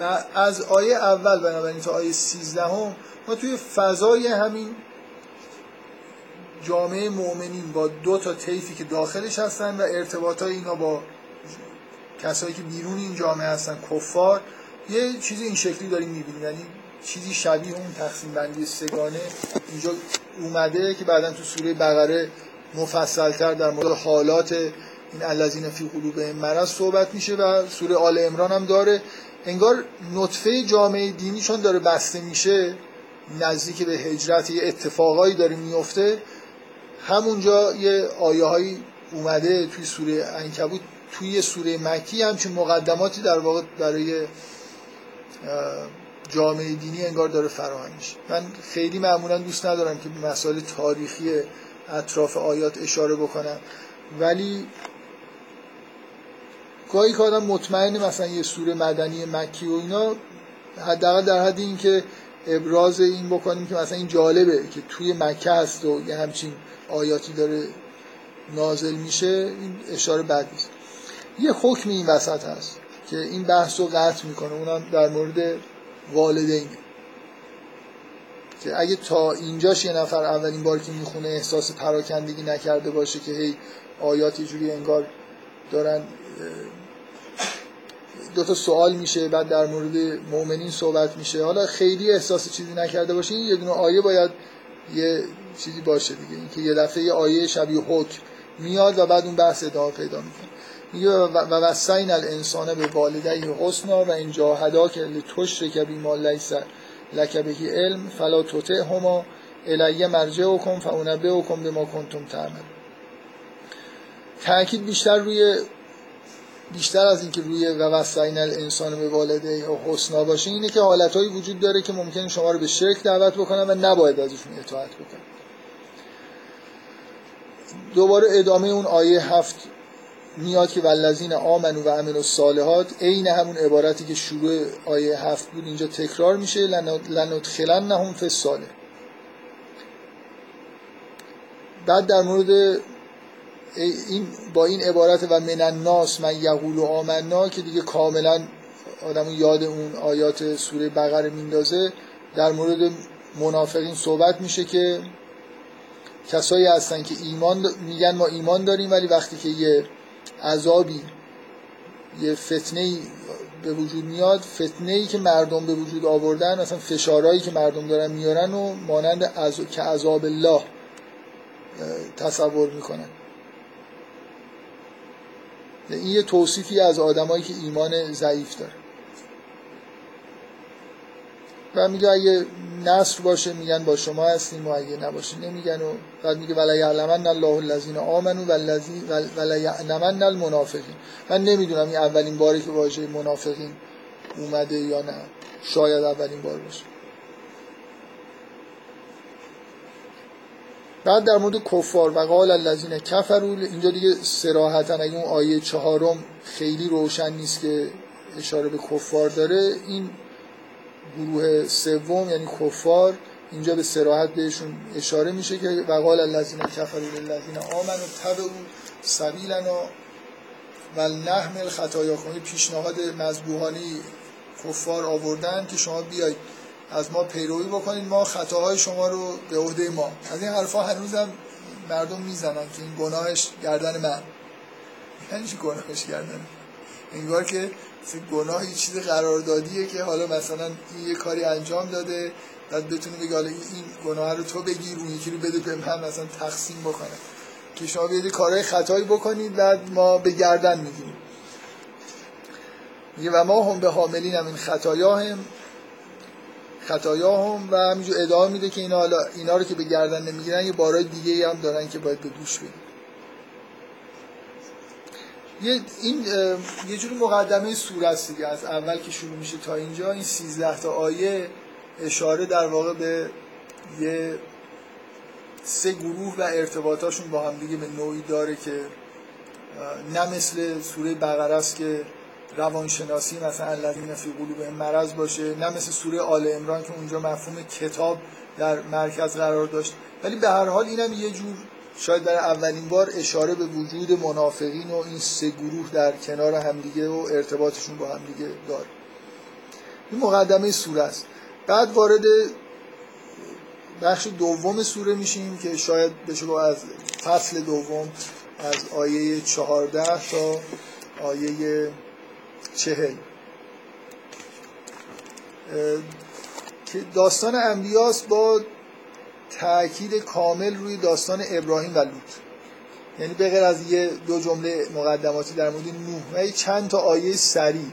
و از آیه اول بنابراین تا آیه 13 هم ما توی فضای همین جامعه مؤمنین با دو تا طیفی که داخلش هستن و ارتباط های اینا با کسایی که بیرون این جامعه هستن کفار یه چیزی این شکلی داریم می‌بینیم. یعنی چیزی شبیه اون تقسیم بندی سگانه اینجا اومده که بعدا تو سوره بقره مفصلتر در مورد حالات این الذین فی قلوبهم مرض صحبت میشه و سوره آل عمران هم داره. انگار نطفه جامعه دینی چون داره بسته میشه نزدیک به هجرت یه اتفاقایی داره میفته. همونجا یه آیه هایی اومده توی سوره انکبوت توی سوره مکی همچون مقدماتی در واقع برای جامعه دینی انگار داره فراهم میشه. من خیلی معمولا دوست ندارم که مسائل تاریخی اطراف آیات اشاره بکنم. ولی گاهی که آدم مطمئنه مثلا یه سوره مدنی مکی و اینا حداقل در حد این که ابراز این بکنیم که مثلا این جالبه که توی مکه هست و یه همچین آیاتی داره نازل میشه این اشاره بد نیست. یه حکم این وسط هست که این بحث رو قطع می‌کنه اونم در مورد والدین. که اگه تا اینجاش یه نفر اولین بار که می‌خونه احساس پراکندگی نکرده باشه که هی آیات یه جوری انگار دارن دو تا سوال میشه بعد در مورد مؤمنین صحبت میشه. حالا خیلی احساس چیزی نکرده باشه یه دونه آیه باید یه چیزی باشه دیگه. اینکه یه دفعه یه آیه شبیه حکم میاد و بعد اون بحث ادامه پیدا می‌کنه. میگه و وسین الانسان به والدیه حسنا و این جاهدا که لتشرک بیما لیس لک بهی علم فلا تطعهما الیه مرجعکم فانبئکم بما کنتم تعملون. تاکید بیشتر روی بیشتر از اینکه روی و وسعین الانسان به والده یا حسنا باشه اینه که حالتهایی وجود داره که ممکن شما رو به شرک دعوت بکنن و نباید ازشون اطاعت بکنن. دوباره ادامه اون آیه هفت میاد که والذین آمنو و عملوا الصالحات عین همون عبارتی که شروع آیه هفت بود اینجا تکرار میشه لندخلنهم فی الصالح. بعد در مورد این با این عبارت و من الناس من یقول و آمنا که دیگه کاملا آدم یاد اون آیات سوره بقره میندازه در مورد منافقین صحبت میشه که کسایی هستن که ایمان میگن ما ایمان داریم ولی وقتی که یه عذابی. یه فتنه به وجود میاد. فتنه ای که مردم به وجود آوردن مثلا فشارهایی که مردم دارن میارن و مانند از... که عذاب الله تصور می‌کنن. این یه توصیفی از آدمایی که ایمان ضعیف داره. و میگه اگه نصر باشه میگن با شما هستیم و اگه نباشه نمیگن و بعد میگه ولا یعلمن الله الذین آمنوا ولا یعلمن المنافقین. من نمی‌دونم این اولین باری که واژه منافقین اومده یا نه. شاید اولین بار باشه. بعد در مورد کفار و قال الذین کفروا اینجا دیگه صراحتا اگه اون آیه چهارم خیلی روشن نیست که اشاره به کفار داره این گروه سوم یعنی کفار اینجا به سراحت بهشون اشاره میشه که وقال الذین کفروا للذین آمنوا تبعوا سبیلنا و نحمل خطایا پیشنهاد مذبوحانی کفار آوردن که شما بیاید از ما پیروی بکنید ما خطاهای شما رو به عهده ما. از این حرفا هنوزم مردم می‌زنن که این گناهش گردن من. یعنی چی گناهش گردن انگار که گناه یه چیز قراردادیه که حالا مثلا این یه کاری انجام داده بعد بتونه بگه حالا این گناه رو تو بگیر اون یکی رو بده به من مثلا تقسیم بکنه. که شما بیاید کارهای خطایی بکنید بعد ما به گردن میگیم میگه و ما هم به حاملین هم این خطایا هم خطایا هم و همینجور ادامه میده که اینا, حالا اینا رو که به گردن نمی‌گیرن یه بارای دیگه هم دارن که باید به دوش بدن یه این یه جوری مقدمه سوره است دیگه از اول که شروع میشه تا اینجا. این 13 تا آیه اشاره در واقع به یه سه گروه و ارتباطاشون با هم دیگه به نوعی داره که نه مثل سوره بقره است که روانشناسی مثلا الذین فی قلوبهم مرض باشه نه مثل سوره آل عمران که اونجا مفهوم کتاب در مرکز قرار داشت. ولی به هر حال اینم یه جور شاید برای اولین بار اشاره به وجود منافقین و این سه گروه در کنار همدیگه و ارتباطشون با همدیگه داره. این مقدمه سوره است. بعد وارد بخش دوم سوره میشیم که شاید بشه از فصل دوم از آیه چهارده تا آیه چهل. که داستان انبیاس با تاکید کامل روی داستان ابراهیم و لوط. یعنی به غیر از یه دو جمله مقدماتی در مورد نوح و چند تا آیه سریع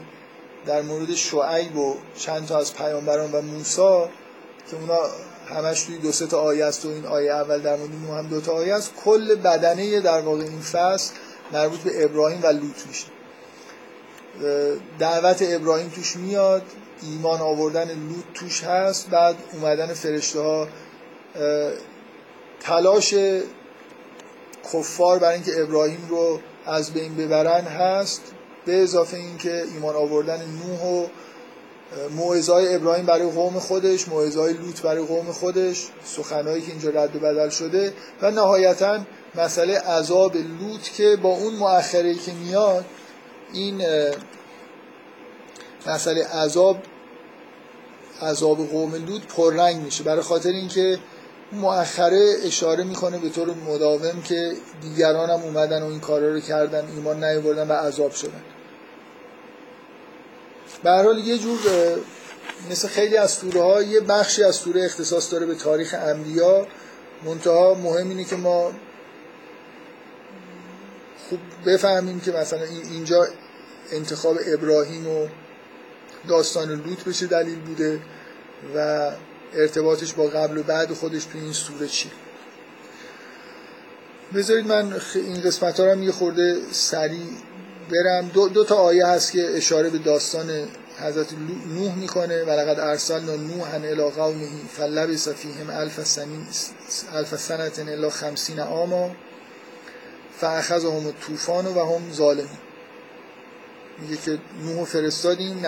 در مورد شعیب و چند تا از پیامبران و موسی که اونا همش توی دو سه تا آیه است و این آیه اول در مورد نوح هم دو تا آیه است کل بدنه در واقع این فصل مربوط به ابراهیم و لوط میشه. دعوت ابراهیم توش میاد ایمان آوردن لوط توش هست بعد اومدن فرشته ها تلاش کفار برای اینکه ابراهیم رو از بین ببرن هست به اضافه اینکه ایمان آوردن نوح و موعظه‌های ابراهیم برای قوم خودش موعظه‌های لوط برای قوم خودش سخنهایی که اینجا رد و بدل شده و نهایتا مسئله عذاب لوط که با اون مؤخره که میاد این مسئله عذاب عذاب قوم لود پررنگ میشه. برای خاطر اینکه مؤخره اشاره می‌کنه به طور مداوم که دیگران هم اومدن و این کارا رو کردن ایمان نیاوردن و عذاب شدن. به حال یه جور مثل خیلی از سوره ها یه بخشی از سوره اختصاص داره به تاریخ انبیا. منتها مهم اینه که ما خوب بفهمیم که مثلا اینجا انتخاب ابراهیم و داستان لوط بشه دلیل بوده و ارتباطش با قبل و بعد خودش تو این سوره چی؟ بذارید من این قسمت ها رو یه خورده سریع برم. دو, دو تا آیه هست که اشاره به داستان حضرت نوح می‌کنه. ولقد ارسلنا نوحا الى قومه فلبث فیهم الف سنین الف سنه الا خمسین عاما فاخذهم الطوفان و هم ظالمون. میگه که نوح فرستادیم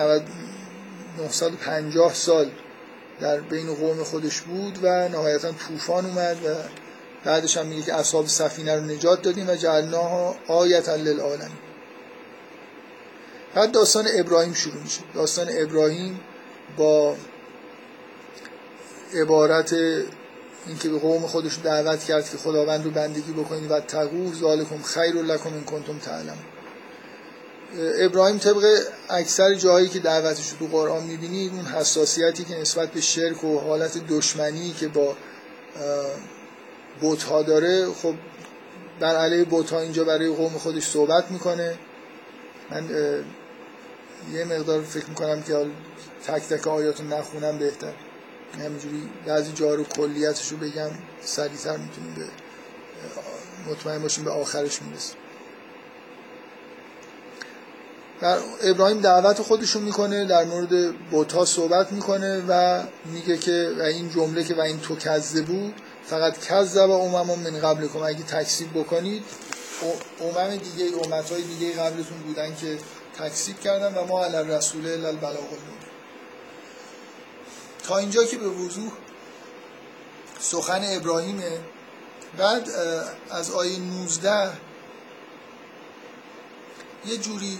950 سال در بین قوم خودش بود و نهایتا طوفان اومد و بعدش هم میگه که اصحاب سفینه رو نجات دادیم و جعلناها آیتا للعالمین. بعد داستان ابراهیم شروع میشه. داستان ابراهیم با عبارت اینکه به قوم خودش دعوت کرد که خداوند رو بندگی بکنید و تقو ذالکم خیر لکم این کنتم تعلم ابراهیم طبق اکثر جاهایی که دعوتش رو تو قرآن می‌بینید اون حساسیتی که نسبت به شرک و حالت دشمنی که با بوت داره خب بر علیه بوت اینجا برای قوم خودش صحبت می‌کنه. من یه مقدار فکر می‌کنم که تک تک آیاتو نخونم بهتر. همینجوری بعضی جا رو کلیتش رو بگم سریعتر می‌تونیم به مطمئن باشیم به آخرش می‌رسیم. در ابراهیم دعوت خودشون می‌کنه در مورد بوتا صحبت می‌کنه و میگه که و این جمله که و این تو بود فقط کذب امم من قبل کن اگه تکسیب بکنید امم دیگه امت های دیگه قبلتون بودن که تکسیب کردن و ما علی رسول البلاغ تا اینجا که به وضوح سخن ابراهیمه. بعد از آیه 19 یه جوری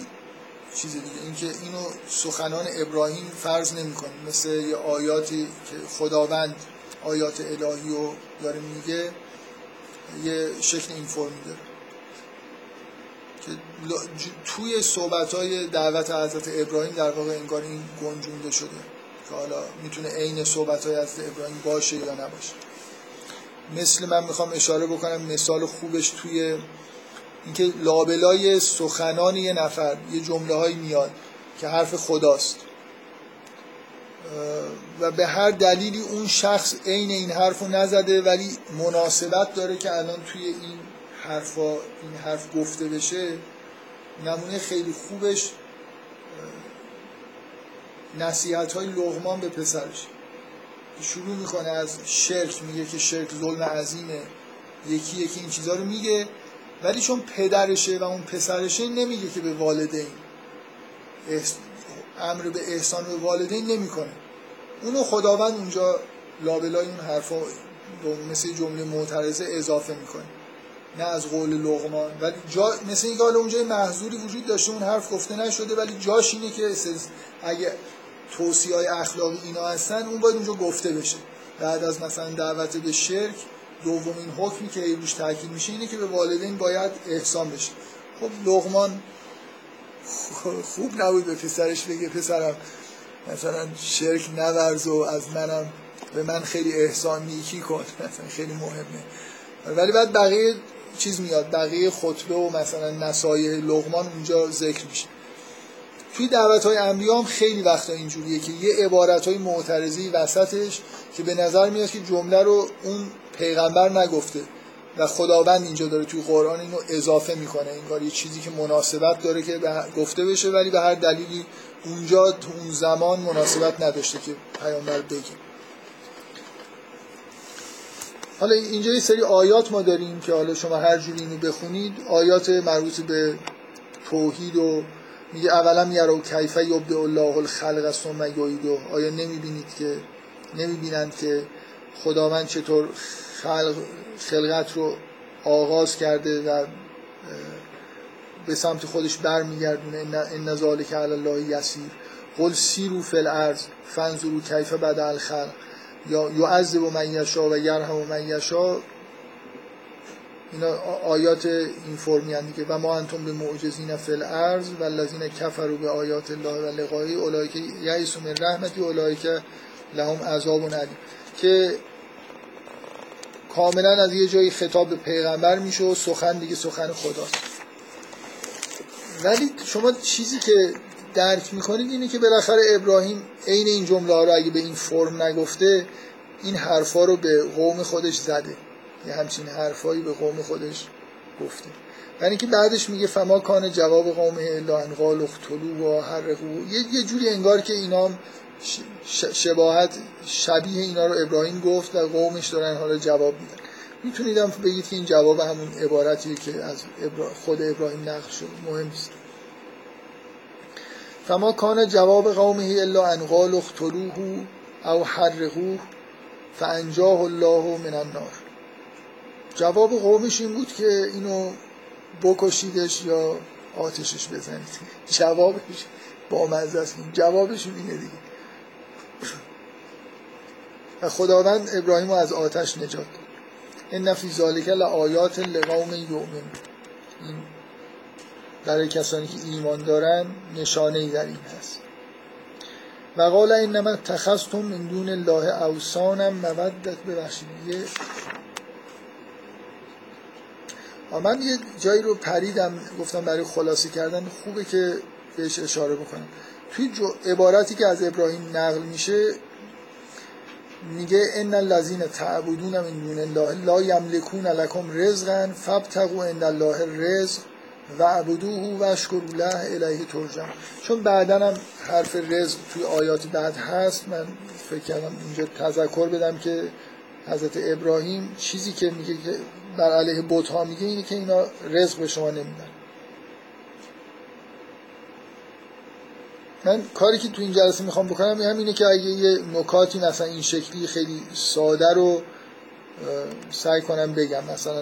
چیز دیگه. اینکه اینو سخنان ابراهیم فرض نمی‌کنیم مثل یه آیاتی که خداوند آیات الهی رو داره میگه یه شکل این فرمی داره که توی صحبت های دعوت حضرت ابراهیم در واقع انگار این گنجونده شده که حالا می‌تونه عین صحبت های حضرت ابراهیم باشه یا نباشه. مثل من می‌خوام اشاره بکنم مثال خوبش توی اینکه لابلای سخنان یه نفر یه جمله های میاد که حرف خداست. و به هر دلیلی اون شخص عین این حرف رو نزده ولی مناسبت داره که الان توی این حرفا این حرف گفته بشه نمونه خیلی خوبش نصیحت های لغمان به پسرش. شروع می‌کنه از شرک میگه که شرک ظلم عظیمه. یکی یکی این چیزها رو میگه. ولی چون پدرشه و اون پسرشه نمیگه که به والدین امر به احسان به والدین نمی‌کنه. اونو خداوند اونجا لابلای اون حرفا مثل جمله معترضه اضافه می‌کنه. نه از قول لغمان ولی جا مثل اینکه حالا اونجا محضوری وجود داشته اون حرف گفته نشده ولی جاش اینه که اگه توصیه های اخلاقی اینا هستن اون باید اونجا گفته بشه. بعد از مثلا دعوت به شرک دومین حکمی که روش تاکید میشه اینه که به والدین باید احسان بشه. خب لغمان خوب نبود به پسرش بگه پسرم مثلا شرک نورز و از منم به من خیلی احسان نیکی کن مثلا خیلی مهمه. ولی بعد بقیه چیز میاد بقیه خطبه و مثلا نصایح لغمان اونجا ذکر میشه. توی دعوت های انبیا هم خیلی وقتا اینجوریه که یه عبارت های معترضی وسطش که به نظر میاد که جمله رو اون پیغمبر نگفته و خداوند اینجا داره توی قرآن اینو اضافه می‌کنه. این یه چیزی که مناسبت داره که گفته بشه ولی به هر دلیلی اونجا تو اون زمان مناسبت نداشته که پیامبر بگه. حالا اینجا یه سری آیات ما داریم که حالا شما هر جوری اینو بخونید آیات مربوط به توحید و میگه اولا یرو کیفه یبدع الله الخلق ثم یعیده. آیا نمی‌بینید که نمی‌بینند که خداوند چطور خلق خلقت رو آغاز کرده و به سمت خودش برمیگردونه. ان ذالک علی الله یسیر. قل سیرو فی الارض فانظروا کیف بدا الخلق. یا یعذب من یشا و یرحم من یشا اینا آیات این فرمی دیگه و ما انتم به معجزین فی الارض و الذین کفروا به آیات الله و لقائه اولئک یئسوا من رحمتی اولئک لهم عذاب علیم که کاملا از یه جایی خطاب به پیغمبر میشه و سخن دیگه سخن خداست ولی شما چیزی که درک می‌کنید اینه که بالاخره ابراهیم عین این جمله رو اگه به این فرم نگفته این حرفا رو به قوم خودش زده. یه همچین حرفایی به قوم خودش گفته. یعنی اینکه بعدش میگه فما کان جواب قوم الا ان قالوا اقتلوا و حرقوا. یه جوری انگار که اینا شباهت شبیه اینا رو ابراهیم گفت و قومش دارن حالا جواب میدن. می‌تونید هم بگید که این جواب همون عبارتیه که از خود ابراهیم نقل شد. مهم نیست. فما کان جواب قومه الا ان قالوا اقتلوه او حرقوه فانجاه الله من النار. جواب قومش این بود که اینو بکشیدش یا آتشش بزنید. جوابش با مزه است. جوابش اینه دیگه. خداوند ابراهیم از آتش نجات داد. این فی ذالک لآیات لقوم یؤمن این برای کسانی که ایمان دارن نشانه ای در این هست. و قال انما تخستم من دون الله اوسانم مودت ببخشید. من یه جایی رو پریدم گفتم برای خلاصی کردن خوبه که بهش اشاره بکنم. توی عبارتی که از ابراهیم نقل میشه میگه ان الذين تعبدون من دون الله لا یملکون لكم رزقا فابتغوا عند الله الرزق و عبدوه و اشکر له الیه ترجم چون بعدا هم حرف رزق توی آیات بعد هست من فکر کردم اینجا تذکر بدم که حضرت ابراهیم چیزی که میگه که بر علیه بت ها میگه اینه که اینا رزق به شما نمیدن. من کاری که تو این جلسه می‌خوام بکنم همینه که اگه یه نکاتی مثلا این شکلی خیلی ساده رو سعی کنم بگم. مثلا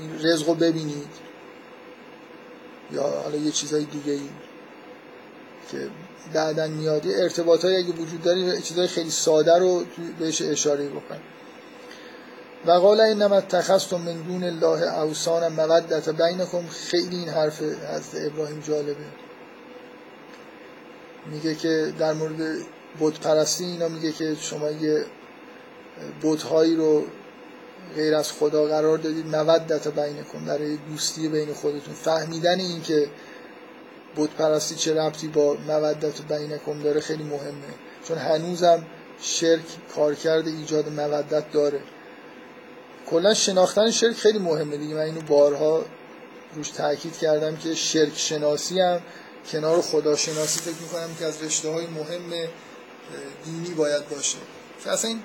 این رزق رو ببینید. یا حالا یه چیزای دیگه ای که بعدا میاد. ارتباط اگه وجود داره چیزای خیلی ساده رو بهش اشاره بکنم. و قال اینما اتخذتم من دون الله اوسانا مودت بینکم. خیلی این حرف از ابراهیم جالبه. میگه که در مورد بت پرستی اینا میگه که شما یه بت رو غیر از خدا قرار دادید. مودت بینکم برای دوستی بین خودتون. فهمیدن این که بت پرستی چه ربطی با مودت بینکم داره خیلی مهمه. چون هنوزم شرک کارکرد ایجاد مودت داره. کلا شناختن شرک خیلی مهمه دیگه. من اینو بارها روش تاکید کردم که شرک شناسی هم کنار خداشناسی فکر می‌کنم که از رشته های مهم دینی باید باشه. که اصلا این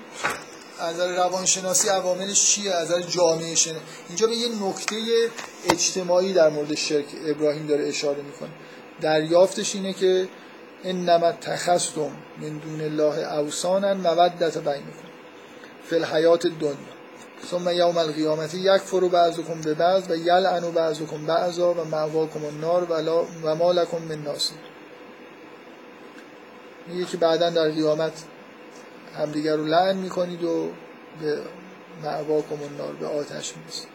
از روانشناسی عواملش چیه؟ از جامعه شناسی اینجا به یه نکته اجتماعی در مورد شرک ابراهیم داره اشاره می‌کنه. دریافتش اینه که انما تخستم من دون الله اوسانا مودت بینکم. فی الحیات دنیا ثم یوم القیامت یک فرو بعضکم به بعض و یلعنو بعضکم بعضا و معواکم النار و ما لکم من ناصر. میگه که بعدا در قیامت همدیگر رو لعن می‌کنید و به معواکم النار به آتش می‌رسید.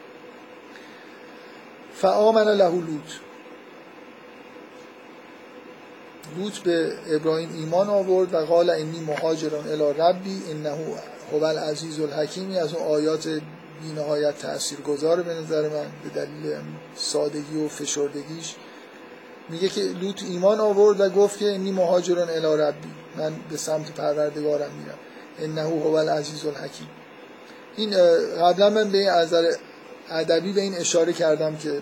فآمن له لوط. لوط به ابراهیم ایمان آورد و قال انی مهاجران الی ربی انه هو العزیز الحکیمی از اون آیات بی نهایت تأثیر گذاره به نظر من به دلیل سادگی و فشردگیش. میگه که لوط ایمان آورد و گفت که انی مهاجران الی ربی. من به سمت پروردگارم میرم. انه هو العزیز الحکیم این قبلا من به از ادبی به این اشاره کردم که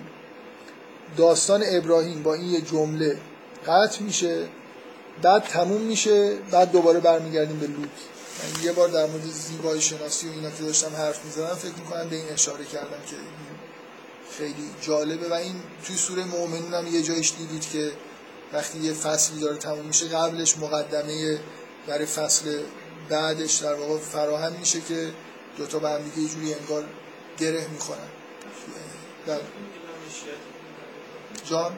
داستان ابراهیم با این جمله قطع میشه بعد تموم میشه بعد دوباره برمیگردیم به لوط. من یه بار در مورد زیبایی شناسی و اینا که داشتم حرف می‌زدم فکر می‌کنم به این اشاره کردم که خیلی جالبه. و این توی سوره مؤمنون هم یه جایش دیدید که وقتی یه فصلی داره تموم میشه قبلش مقدمه برای فصل بعدش در واقع فراهم میشه که دوتا به هم دیگه یه جوری انگار گره می‌خورن. در جان؟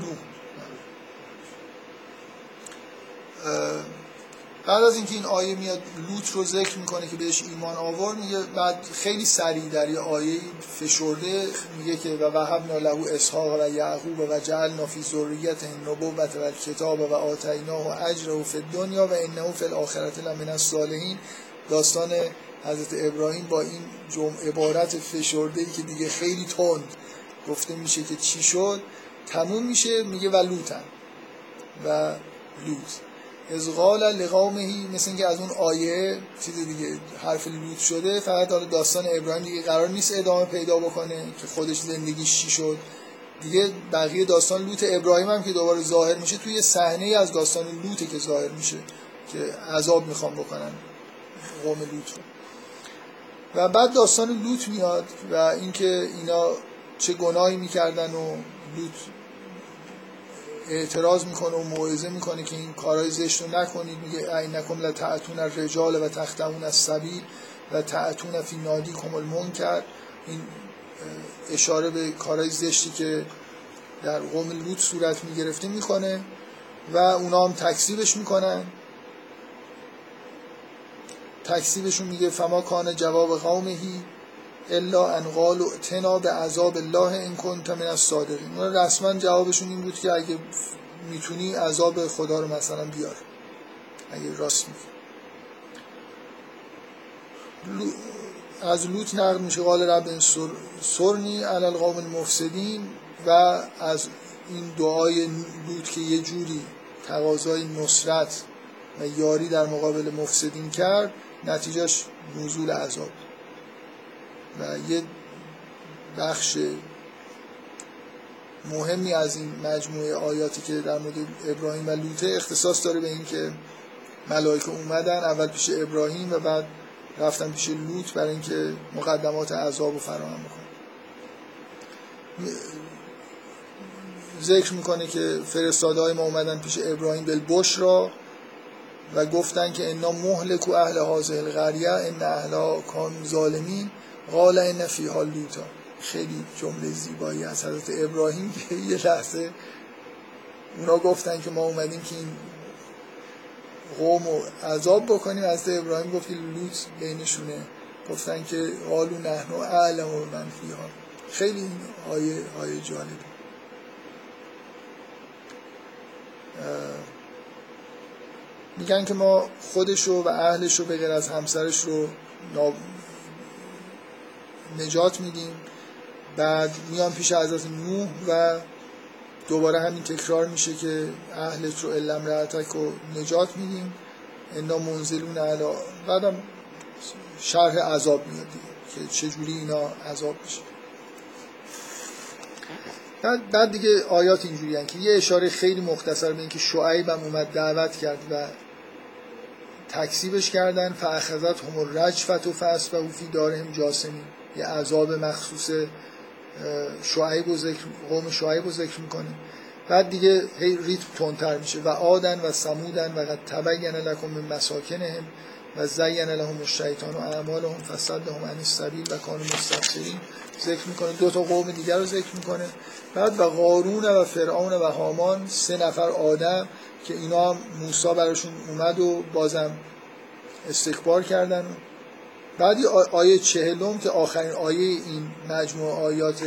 نوح. بعد از اینکه این آیه میاد لوط رو ذکر می‌کنه که بهش ایمان آورد میگه بعد خیلی سریع در یه آیه فشرده میگه که و وهبنا له اسحاق و یعقوب و جعلنا فی ذریته النبوت و کتاب و آتیناه اجره فی الدنیا و انه فی الاخره لمن الصالحین. داستان حضرت ابراهیم با این جمع عبارت فشرده ای که دیگه خیلی تند گفته میشه که چی شد؟ تموم میشه میگه و لوتن و لوت از قال لقومهی مثل اینکه از اون آیه چیز دیگه حرف لوط شده فقط داره داستان ابراهیم دیگه قرار نیست ادامه پیدا بکنه که خودش زندگیش چی شد. دیگه بقیه داستان لوط ابراهیم هم که دوباره ظاهر میشه توی صحنه از داستان لوطه که ظاهر میشه که عذاب می‌خوام بکنن قوم لوط و بعد داستان لوط میاد و اینکه اینا چه گناهی می‌کردن و لوط اعتراض می‌کنه و موعظه می‌کنه که این کارهای زشت رو نکنید. میگه اینکم لتعتون الرجال و تختمون از سبیل و تعتون فی نادی کمال کرد این اشاره به کارهای زشتی که در قوم لوط صورت می‌گرفته می‌کنه و اونا هم تکذیبش می‌کنن. تکذیبشون میگه فما کان جواب قومهی. الا ان قالوا اتنا به عذاب الله ان کنت من الصادقین. رسما جوابشون این بود که اگه می‌تونی عذاب خدا رو مثلا بیار. اگه راست میگی. از لوط نقل میشه قال رب سرنی علی القوم المفسدین و از این دعای لوط که یه جوری تقاضای نصرت و یاری در مقابل مفسدین کرد نتیجهش نزول عذاب و یه بخش مهمی از این مجموعه آیاتی که در مورد ابراهیم و لوطه اختصاص داره به اینکه ملائکه اومدن اول پیش ابراهیم و بعد رفتن پیش لوط برای اینکه مقدمات عذاب رو فراهم بکنن. ذکر می‌کنه که فرستاده های ما اومدن پیش ابراهیم بالبش را و گفتن که انا مهلک و اهل حاضر القریه ان اهلها کان ظالمین. قال این فیها لوتا خیلی جمله زیبایی از حضرت ابراهیم یه لحظه اونا گفتن که ما اومدیم که این قوم رو عذاب بکنیم. از ابراهیم گفت که لوط بینشونه. گفتن که قالو نحنو اعلم و من فیها. خیلی این آیه, آیه جالبه میگن که ما خودشو و اهلشو به غیر از همسرش رو نجات میدیم. بعد میان پیش حضرت نوح و دوباره همین تکرار میشه که اهلت رو علم رعتک رو نجات میدیم. انا منزلون علا بعدم شرح عذاب میاد دیگه که چجوری اینا عذاب میشه. بعد, بعد دیگه آیات اینجوری که یه اشاره خیلی مختصر به اینکه شعیب هم اومد دعوت کرد و تکسیبش کردن. فاخذت هم رجفت و فس و فی دارهم جاسمین. یه عذاب مخصوص شعیب و ذکر قوم شعیب رو ذکر می‌کنه بعد دیگه هی ریتم تندتر میشه. و آدن و سمودن و قد تبین لکم من مساکنهم و زین لهم الشیطان و اعمالهم فصدهم عن السبیل و کانوا مستبصرین ذکر می‌کنه. دو تا قوم دیگر رو ذکر می‌کنه. بعد و قارون و فرعون و هامان سه نفر آدم که اینا هم موسی براشون اومد و بازم استکبار کردن. بعد آیه چهلم که آخرین آیه این مجموعه آیات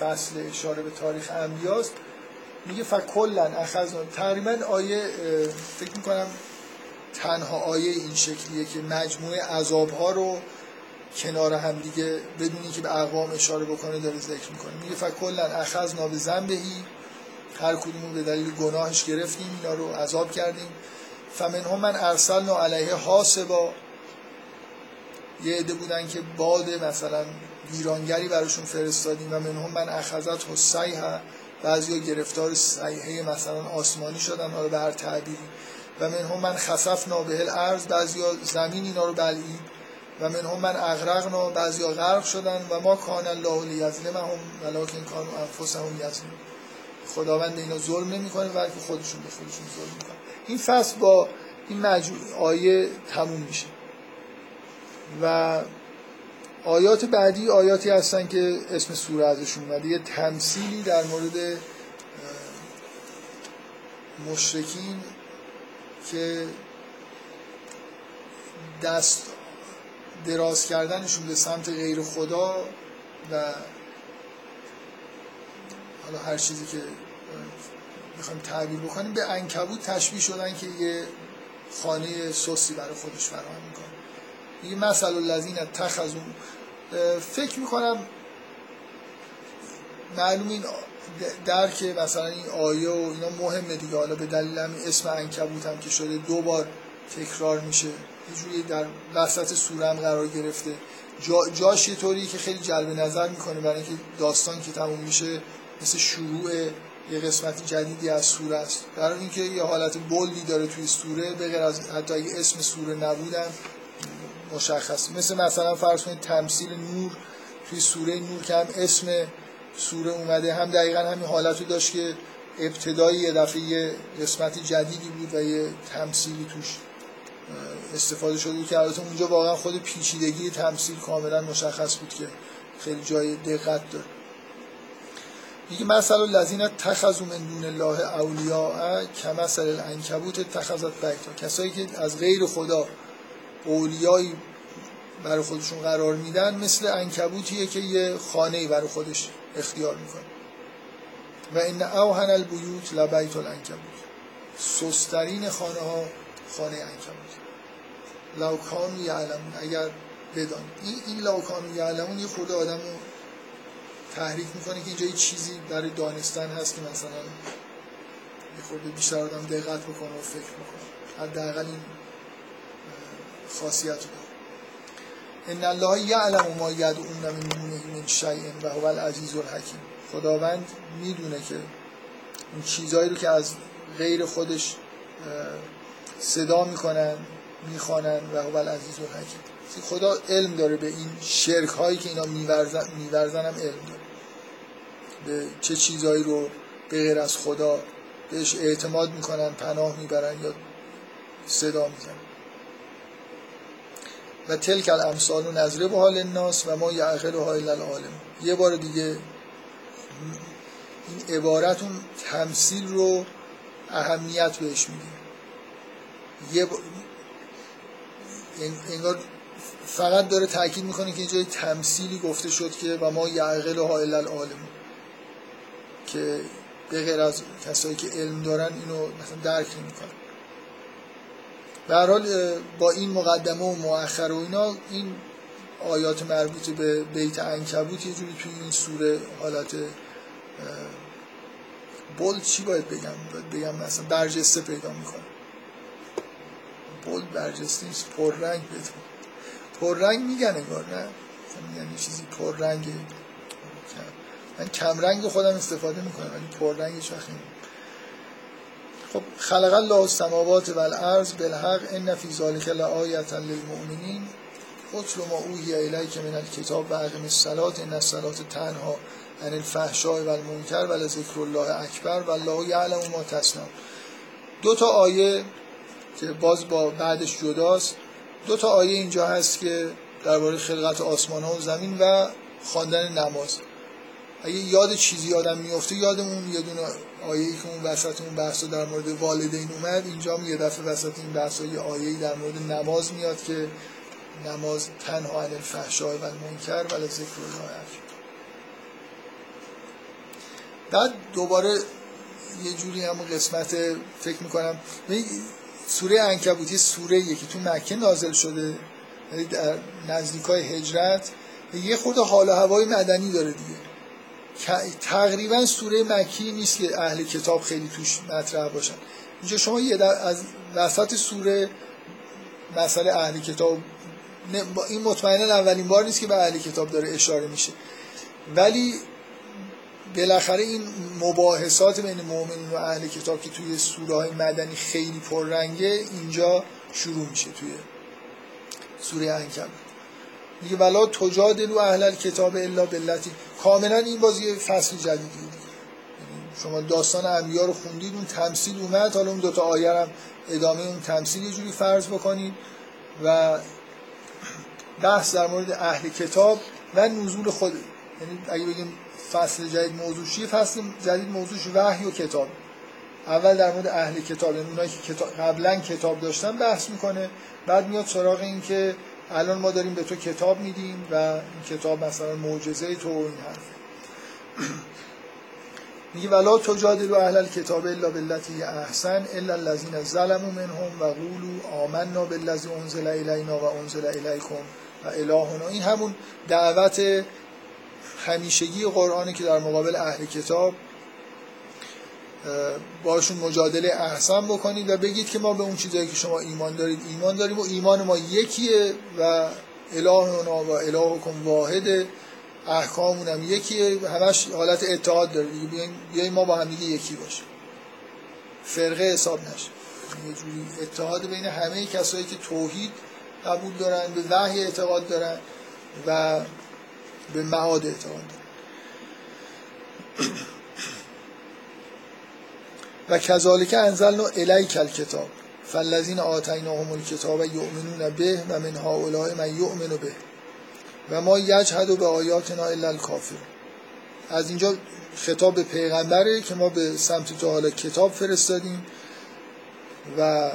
فصل اشاره به تاریخ انبیاست میگه فکلن اخذنا. تقریبا آیه فکر می‌کنم تنها آیه این شکلیه که مجموعه عذاب ها رو کنار هم دیگه بدونی که به اقوام اشاره بکنه داره ذکر می‌کنه. میگه فکلن اخذنا به زنبهی هر کدومون به دلیل گناهش گرفتیم اینا رو عذاب کردیم. فمن هم من ارسلنا علیه حاسبا یه عده بودن که باد مثلا ویرانگری براشون فرستادیم و منهم من اخذت و سیحه بعضی گرفتار سیحه مثلا آسمانی شدن حالا به هر تعبیری. و منهم من خصف نابه الارض بعضی ها زمین اینا رو بلعید. و منهم من اغرقنا بعضی غرق شدن و ما کان الله لیظلمهم ولکن کانوا انفسهم یظلمون. خداوند اینا ظلم نمی‌کنه بلکه خودشون به خودشون ظلم می‌کنه. این فصل با این مجموع آیه تموم میشه. و آیات بعدی آیاتی هستن که اسم سوره ازشون اومده. یه تمثیلی در مورد مشرکین که دست دراز کردنشون به سمت غیر خدا و حالا هر چیزی که می‌خوایم تعبیر بکنیم به انکبوت تشبیه شدن که یه خانه سوسی برای خودش فراهم می‌کنه. یه مثل الذین اتخذوا. فکر می‌کنم معلوم این درک مثلا این آیه و اینا مهمه دیگه. حالا به دلیل همین اسم انکبوت هم که شده دو بار تکرار میشه. یه در وسط سوره هم قرار گرفته. جا جاش یه طوری که خیلی جلب نظر می‌کنه برای اینکه داستان که تموم میشه مثل شروع یه قسمت جدیدی از سوره است. برای اینکه یه حالت بلدی داره توی سوره به غیر از حتی اگه اسم سوره نبودم مشخص. مثل مثلا فرض کنید تمثیل نور توی سوره نور که هم اسم سوره اومده هم دقیقا همین حالت رو داشت که ابتدای یه دفعه یه قسمت جدیدی بود و یه تمثیلی توش استفاده شده بود که البته اونجا واقعا خود پیچیدگی تمثیل کاملا مشخص بود که خیلی جای دقت داره. میگه مثل الذین اتخذوا من دون الله اولیاء کمثل العنکبوت اتخذت بیتا کسایی که از غیر خدا اولیایی برای خودشون قرار میدن مثل انکبوتیه که یه خانه برای خودش اختیار می‌کنه. و این اوهن البیوت لبیت الانکبوت سسترین خانه ها خانه انکبوت لوکان یعلمون. اگر بدان. این, این لوکان یعلمون یه خود آدم تحریک می‌کنه که اینجا یه چیزی برای دانستن هست که مثلا یه خورده بیشتر آدم دقت بکنه و فکر بکنه. حداقل این خاصیت رو. ان الله یعلم ما یدعون من دونه من شیء و هو العزیز الحکیم. خداوند می‌دونه که این چیزایی رو که از غیر خودش صدا می‌کنن می‌خوانن و هو العزیز الحکیم. خدا علم داره به این شرک هایی که اینا میورزن, میورزن هم علم داره. به چه چیزهایی رو به غیر از خدا بهش اعتماد می‌کنن پناه می‌برن یا صدا می‌زنن. و تلک الامثال و نظره به حال الناس و ما یعقل و حال العالم. یه بار دیگه این عبارت اون تمثیل رو اهمیت بهش میده یه با... انگار فقط داره تاکید می‌کنه که اینجا تمثیلی گفته شد که و ما یعقل و حال العالم. که به غیر از کسایی که علم دارن اینو مثلا درک نمی‌کنن. به حال با این مقدمه و مؤخر و اینا این آیات مربوط به بیت انکبوت یه جوری توی این سوره حالت بول چی باید بگم؟ باید بگم مثلا برجسته پیدا می‌کنه بول برجسته نیست پررنگ بده پررنگ میگن انگار نه؟ یعنی چیزی پررنگه من کمرنگ خودم استفاده می‌کنم ولی پررنگ هیچ وقت خب خلق الله السماوات و الارض بالحق ان فی ذلک لآیه للمؤمنین. اتل ما اوحی الیک من الکتاب و اقم الصلاة ان الصلاة تنها عن الفحشاء و المنکر و لذکر الله اکبر و الله یعلم ما تصنعون. دو تا آیه که باز با بعدش جداست. دو تا آیه اینجا هست که درباره خلقت آسمان ها و زمین و خواندن نماز. اگه یاد چیزی آدم میفته یادمون یه دونه آیه که اون وسط اون بحث در مورد والدین اومد اینجا یه دفعه وسط این بحث یه آیه در مورد نماز میاد که نماز تنها عن الفحشاء و المنکر و ذکر الله بعد دوباره یه جوری هم قسمت فکر می‌کنم. سوره انکبوتی سوره یکی تو مکه نازل شده یعنی در نزدیکای هجرت یه خود حال و هوای مدنی داره دیگه. تقریبا سوره مکی نیست که اهل کتاب خیلی توش مطرح باشن. اینجا شما یه در از وسط سوره مسئله اهل کتاب این مطمئنا اولین بار نیست که به اهل کتاب داره اشاره میشه. ولی بالاخره این مباحثات بین مؤمنین و اهل کتاب که توی سوره های مدنی خیلی پررنگه اینجا شروع میشه توی سوره انکبوت. میگه ولا تجادلو اهل کتاب الا بلتی کاملا این بازی فصل جدیدی. شما داستان انبیا رو خوندید اون تمثیل اومد. حالا اون دوتا آیه هم ادامه اون تمثیل یه جوری فرض بکنید و بحث در مورد اهل کتاب و نزول خود. یعنی اگه بگیم فصل جدید موضوع چیه؟ فصل جدید موضوعش وحی و کتاب. اول در مورد اهل کتاب. یعنی اونایی که کتاب قبلا کتاب داشتن بحث می‌کنه. بعد میاد سراغ این که الان ما داریم به تو کتاب میدیم و این کتاب مثلا معجزه تو و این حرف. میگه ولا تجادلوا اهل الكتاب الا بالتي احسن الا الذين ظلموا منهم و قولوا آمنا بالذي انزل الینا و انزل الیکم و الهنا. این همون دعوت همیشگی قرآنی که در مقابل اهل کتاب باشون مجادله احسن بکنید و بگید که ما به اون چیزایی که شما ایمان دارید ایمان داریم و ایمان ما یکیه و الهنا و الهکم واحده احکامون هم یکیه همش حالت اتحاد داره بیایم ما با هم دیگه یکی باشیم. فرقه حساب نشه. یه جوری اتحاد بین همه کسایی که توحید قبول دارن به وحی اعتقاد دارن و به معاد اعتقاد دارن. و کذالک انزلنا الیک الکتاب فالذین آتیناهم الکتاب یؤمنون به و من هؤلاء من یؤمن به و ما یجهد به آیاتنا الا الکافر از اینجا خطاب به پیغمبره که ما به سمت تو حالا کتاب فرستادیم و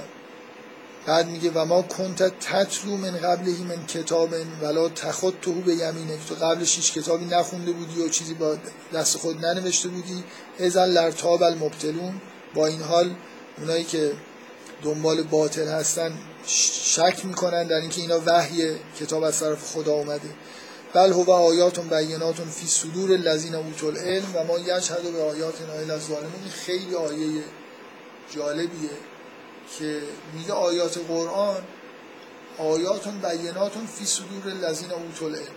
بعد میگه و ما کنت تتلو من قبلهی من کتاب ولا تخط تو به یمینه. تو قبلش هیچ کتابی نخونده بودی و چیزی با دست خود ننوشته بودی. ازن لرتاب المبتلون. با این حال اونایی که دنبال باطل هستن شک می‌کنن در اینکه اینا وحی کتاب از طرف خدا اومده. بل هو آیاتون بیناتون فی صدور الذین اوتوا العلم و ما یشهد به آیات نایل از ظالمین خیلی آیه جالبیه که میگه آیات قرآن آیاتون بیناتون فی صدور الذین اوتوا العلم.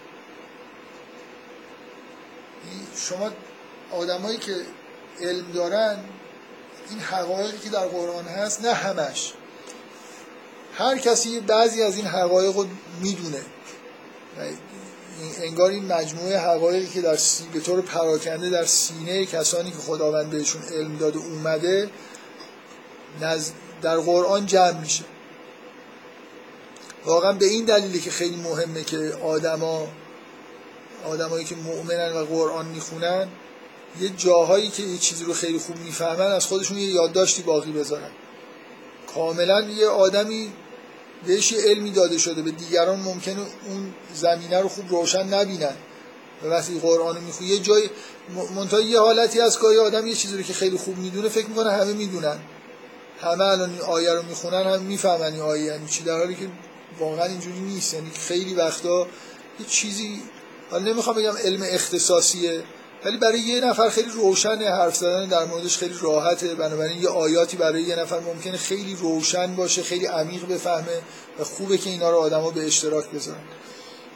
شما آدمایی که علم دارن این حقایقی که در قرآن هست نه همش. هر کسی بعضی از این حقایق رو می‌دونه. انگار این مجموعه حقایقی که در سی... به طور پراکنده در سینه کسانی که خداوند بهشون علم داده اومده نز... در قرآن جمع میشه. واقعا به این دلیلی که خیلی مهمه که آدما آدمایی که مؤمنن و قرآن می‌خونن یه جاهایی که یه چیزی رو خیلی خوب می‌فهمن از خودشون یه یادداشتی باقی بذارن. کاملا یه آدمی بهش یه علمی داده شده به دیگران ممکنه اون زمینه رو خوب روشن نبینن. و وقتی قرآن رو می‌خونه یه جای منتها یه حالتی از گاهی آدم یه چیزی رو که خیلی خوب می‌دونه فکر می‌کنه همه می‌دونن. همه الان این آیه رو می‌خونن هم می‌فهمن این آیه. یعنی چی؟ در حالی که واقعا اینجوری نیست. یعنی خیلی وقتا یه چیزی حالا نمی‌خوام بگم علم اختصاصیه. ولی برای یه نفر خیلی روشن حرف زدن در موردش خیلی راحته. بنابراین یه آیاتی برای یه نفر ممکنه خیلی روشن باشه خیلی عمیق بفهمه و خوبه که اینا رو آدما به اشتراک بذارن.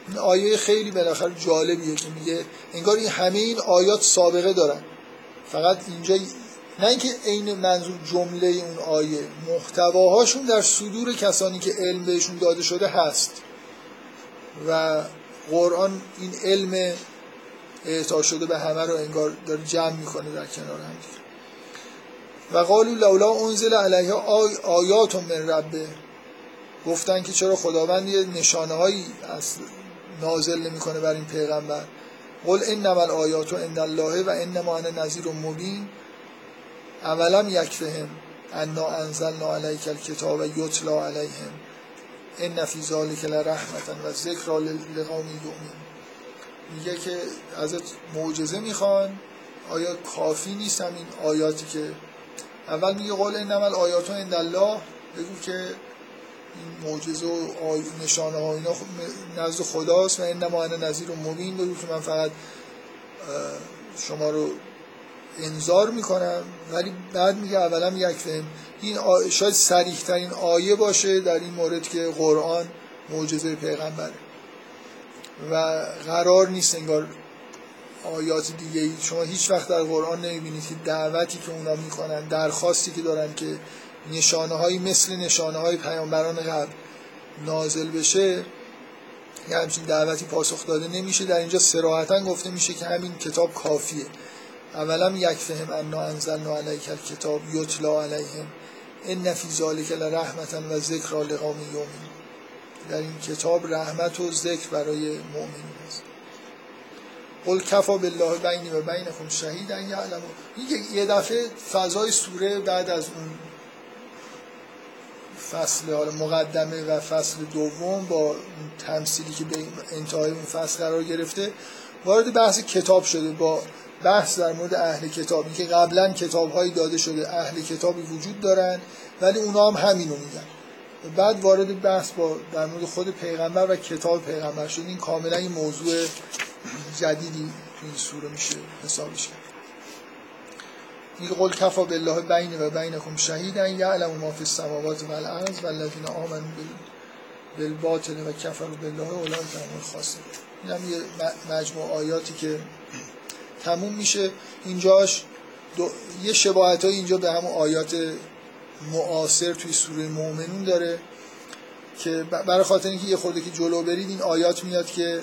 این آیه خیلی بالاخره جالبیه که میگه انگار این همه این آیات سابقه دارن. فقط اینجا نه اینکه عین منظور جمله اون آیه محتواهاشون در صدور کسانی که علم بهشون داده شده هست. و قرآن این علم اعطا شده به همه رو انگار داره جمع می‌کنه در کنار هم. و قالو لولا انزل علیه آی آیات من ربه. گفتن که چرا خداوند یه نشانه هایی از نازل نمی‌کنه بر این پیغمبر. قل انما الآیات عند الله و انما انا نذیر مبین. اولم یکفهم انا انزلنا علیک الکتاب یتلا علیهم. ان فی ذلک لرحمتا و ذکر لقوم یؤمنون. میگه که ازت معجزه می‌خوان. آیا کافی نیست همین آیاتی که اول میگه قول انما الآیات عند الله بگو که این معجزه و نشانه ها اینا نزد خداست و انما انا نظیر و مبین. بگو که من فقط شما رو انذار می‌کنم. ولی بعد میگه اولا یک فهم این شاید سریح ترین آیه باشه در این مورد که قرآن معجزه پیغمبره. و قرار نیست انگار آیات دیگه شما هیچ وقت در قرآن نمی‌بینید که دعوتی که اونا می‌کنن درخواستی که دارن که نشانه هایی مثل نشانه های پیامبران قبل نازل بشه یه همچین دعوتی پاسخ داده نمیشه. در اینجا سراحتا گفته میشه که همین کتاب کافیه. اولا یک فهم انا انزلنا علیک الکتاب یتلا علیهم ان فی ذلک لرحمتا و ذکر لقوم یومین در این کتاب رحمت و ذکر برای مؤمنین است. قل کفا بالله بینی و بینکم شهیدا یعلم یه دفعه فضای سوره بعد از اون فصل حالا مقدمه و فصل دوم با تمثیلی که به انتهای اون فصل قرار گرفته وارد بحث کتاب شده با بحث در مورد اهل کتابی که قبلا کتابهایی داده شده اهل کتابی وجود دارن ولی اونا هم همینو میگن. بعد وارد بحث با در مورد خود پیغمبر و کتاب پیغمبر شد. این کاملا این موضوع جدیدی تو این سوره میشه حسابش کرد میگه قل کفا بالله بین و بینکم شهیدا یعلم ما فی السماوات و الارض والذین آمنوا بالباطل و کفروا بالله اولئک هم الخاسرون. این هم یه مجموع آیاتی که تموم میشه. اینجاش. یه شباهت های اینجا به همون آیات معاصر توی سوره مؤمنون داره که برای خاطر اینکه یه خورده که جلو برید این آیات میاد که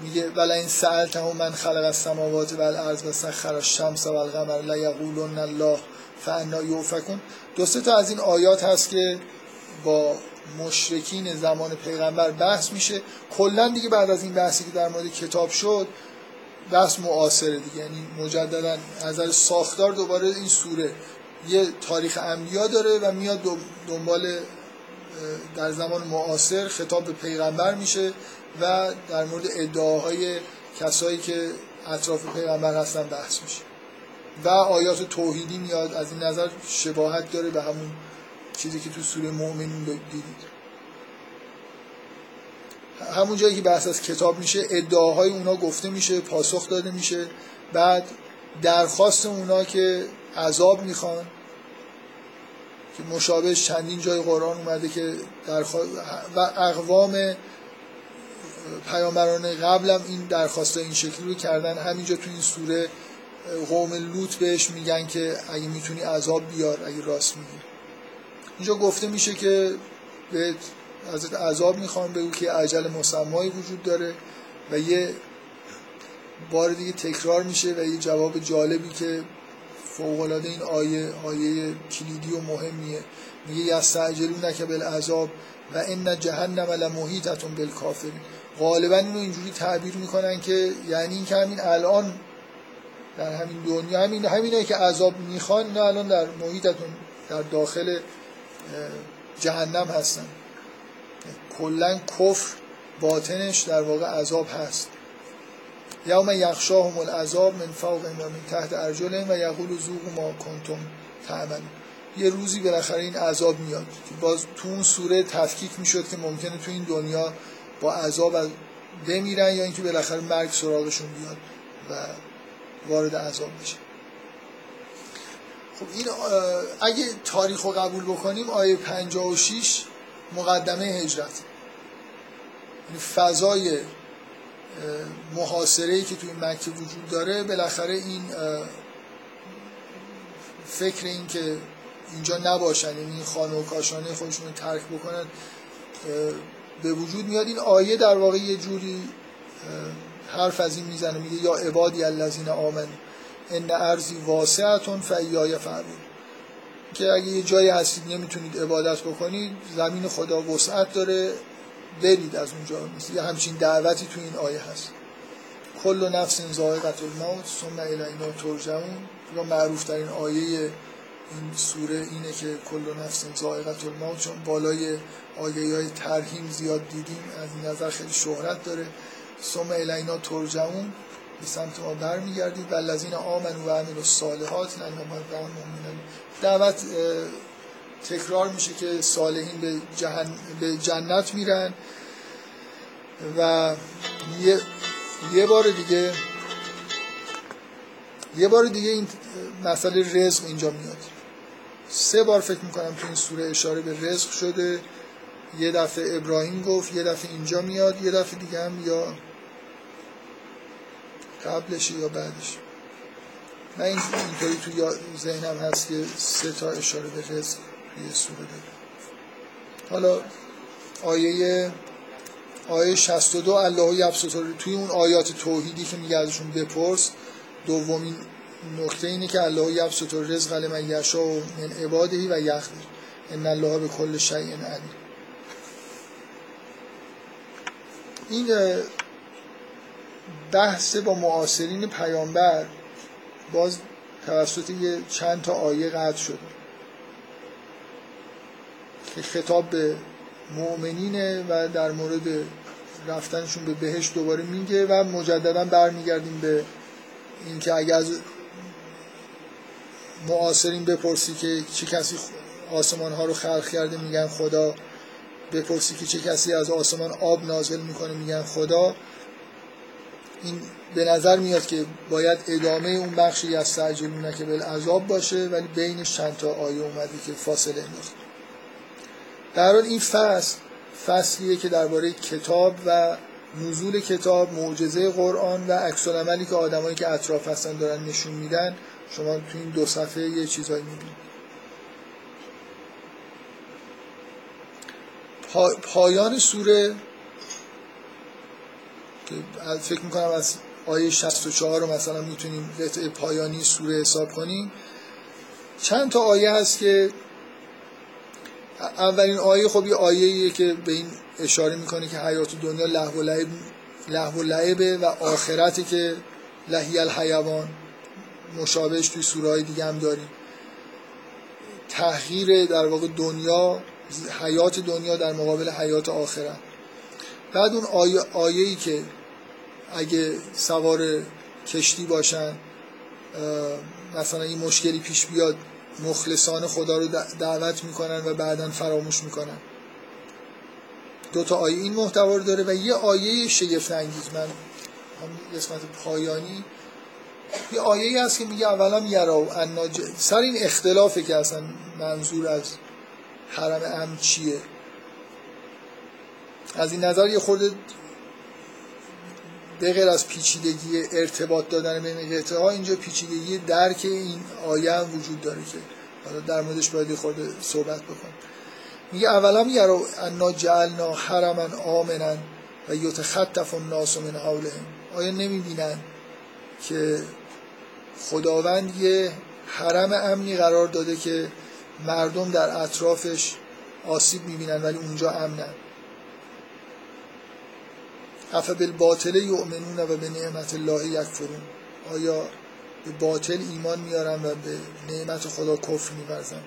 میگه ولا این سألتهم من خلق السماوات والارض و سخر الشمس والقمر لا یقولون الله فانا یؤفکون دو سه تا از این آیات هست که با مشرکین زمان پیغمبر بحث میشه. کلا دیگه بعد از این بحثی که در مورد کتاب شد بحث معاصره دیگه. یعنی مجددا نظر ساختار دوباره این سوره یه تاریخ انبیا داره و میاد دنبال در زمان معاصر خطاب به پیغمبر میشه و در مورد ادعاهای کسایی که اطراف پیغمبر هستن بحث میشه. و آیات توحیدی میاد از این نظر شباهت داره به همون چیزی که تو سوره مؤمنین دیدید. همون جایی که بحث از کتاب میشه ادعاهای اونا گفته میشه پاسخ داده میشه بعد درخواست اونا که عذاب می‌خوان که مشابه چندین جای قرآن اومده که درخواست و اقوام پیامبران قبلم این درخواست این شکلی رو کردن. همینجا تو این سوره قوم لوط بهش میگن که اگه می‌تونی عذاب بیار اگه راست میگی. اینجا گفته میشه که به ازت عذاب می‌خوام بگو که عجل مسمایی وجود داره و یه بار دیگه تکرار میشه و یه جواب جالبی که فوقلاده این آیه آیه کلیدی و مهمیه. میگه یستعجلون که بالعذاب و ان جهنم لمحیطتون بالکافرین. غالبا اینو اینجوری تعبیر می‌کنن که یعنی این که همین الان در همین دنیا همین همینایی که عذاب می‌خوان نه الان در محیطتون در داخل جهنم هستن. کلا کفر باطنش در واقع عذاب هست. یوم یخشاهم العذاب من فوق و من تحت ارجلهم و یقول ذوقوا ما کنتم تعملون. یه روزی بالاخره این عذاب میاد. باز تو اون سوره تفکیک می‌شد که ممکنه تو این دنیا با عذاب بمیرن یا اینکه بالاخره مرگ سراغشون بیاد و وارد عذاب بشه. خب این اگه تاریخ رو قبول بکنیم آیه 56 مقدمه هجرت. یعنی فضای محاصره که توی مکه وجود داره بالاخره این فکر این که اینجا نباشن یعنی خانه و کاشانه خودشون رو ترک بکنن به وجود میاد. این آیه در واقع یه جوری حرف از این می‌زنه میگه یا عبادی الذین آمن ان ارضی واسعتون فایای فرمون که اگه یه جایی هستید نمی‌تونید عبادت بکنید زمین خدا وسعت داره. برید از اونجا. یه همچین دعوتی تو این آیه هست. کل نفس ذائقه الموت ثم الینا ترجعون. یا معروف در این آیه این سوره اینه که کل نفس ذائقه الموت. چون بالای آیه های ترهیم زیاد دیدیم از این نظر خیلی شهرت داره. ثم الینا ترجعون. به سمت ما برمیگردید. و الذین آمنوا و عملوا الصالحات لنهم دعوت تکرار میشه که صالحین به, جهن... به جنت میرن و یه, یه بار دیگه یه بار دیگه این مسئله رزق اینجا میاد. سه بار فکر می‌کنم تو این سوره اشاره به رزق شده. یه دفعه ابراهیم گفت یه دفعه اینجا میاد یه دفعه دیگه هم یا قبلش یا بعدش. من این اینطوری تو ذهنم هست که سه تا اشاره به رزق. یه سوره داره حالا آیه آیه 62 الله یبسط توی اون آیات توحیدی که میگه ازشون بپرس دومین نکته اینه که الله یبسط رزق لمن یشاء من عباده و یقدر. ان الله به کل شیء علیم. این بحث با معاصرین پیامبر باز توسط یه چند تا آیه قطع شده. که خطاب به مؤمنینه و در مورد رفتنشون به بهش دوباره میگه و مجددا برمیگردیم به اینکه اگر از معاصرین بپرسی که چه کسی آسمان ها رو خلق کرده میگن خدا. بپرسی که چه کسی از آسمان آب نازل می‌کنه میگن خدا. این به نظر میاد که باید ادامه اون بخشی از سجلونه که بل عذاب باشه ولی بینش چند تا آیه اومده که فاصله انداخت. در حال این فصل فصلیه که درباره کتاب و نزول کتاب معجزه قرآن و عکس عملی که آدمایی که اطراف هستن دارن نشون میدن شما تو این دو صفحه یه چیزایی می‌بینید. پایان سوره که فکر می‌کنم از آیه 64 رو مثلا می‌تونیم قطعه پایانی سوره حساب کنیم. چند تا آیه هست که اولین آیه خب یه آیه که به این اشاره می‌کنه که حیات دنیا لحو و لعب و لعبه آخرتی که لحی الحیوان مشابهش توی سوره های دیگه هم داریم. تحقیر در واقع دنیا حیات دنیا در مقابل حیات آخرت بعد اون آیه, آیه ای که اگه سوار کشتی باشن مثلا این مشکلی پیش بیاد مخلصان خدا رو دعوت می‌کنن و بعدا فراموش می‌کنن. دو تا آیه این محتوا رو داره و یه آیه شگفت انگیز من هم قسمت پایانی. یه آیه هست که میگه اولا یرا سر این اختلافه که اصلا منظور از حرم امن چیه. از این نظر یه خورده به غیر از پیچیدگی ارتباط دادن بین قطعه ها اینجا پیچیدگی درک این آیه هم وجود داره که حالا در موردش باید خورده صحبت بکنم. میگه اولا یرو انا جعلنا حرما آمنا و یتخطف الناس من حولهم. آیا نمی‌بینن که خداوند یه حرم امنی قرار داده که مردم در اطرافش آسیب می‌بینن ولی اونجا امنن؟ افا بالباطل یؤمنون و به نعمت الله یکفرون. آیا به باطل ایمان میارن و به نعمت خدا کفر میورزن؟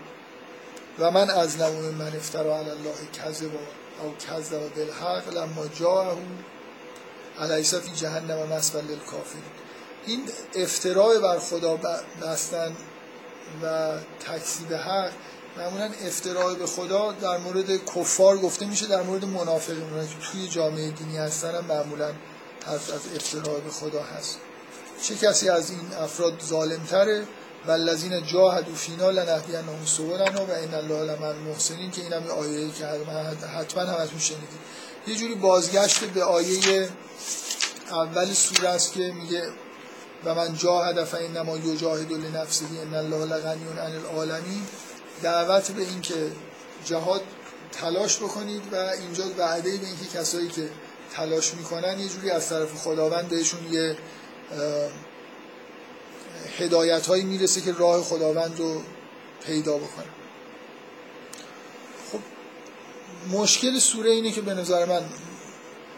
و من از نمون من افترا علی الله کذب او کذب بالحق لما جاءه علیس فی جهنم مسول للکافرین. این افتراع بر خدا بستن و تکذیب حق معمولا افتراع به خدا در مورد کفار گفته میشه در مورد منافقین. که توی جامعه دینی هستن هم معمولا حرف از افتراع به خدا هست. چه کسی از این افراد ظالمتره؟ و الذین جاهدوا فینا لنهدینهم سبلنا و ان الله لمن محسنین که اینم آیه‌ای که حتما همتون شنیدید. یه جوری بازگشت به آیه اول سوره است که میگه و من جاهد فانما یجاهد لنفسه ان الله لغنی عن العالمین. دعوت به این که جهاد تلاش بکنید و اینجا وعده به اینکه کسایی که تلاش می‌کنن یه جوری از طرف خداوند بهشون یه هدایت هایی می‌رسه که راه خداوند رو پیدا بکنن خب مشکل سوره اینه که به نظر من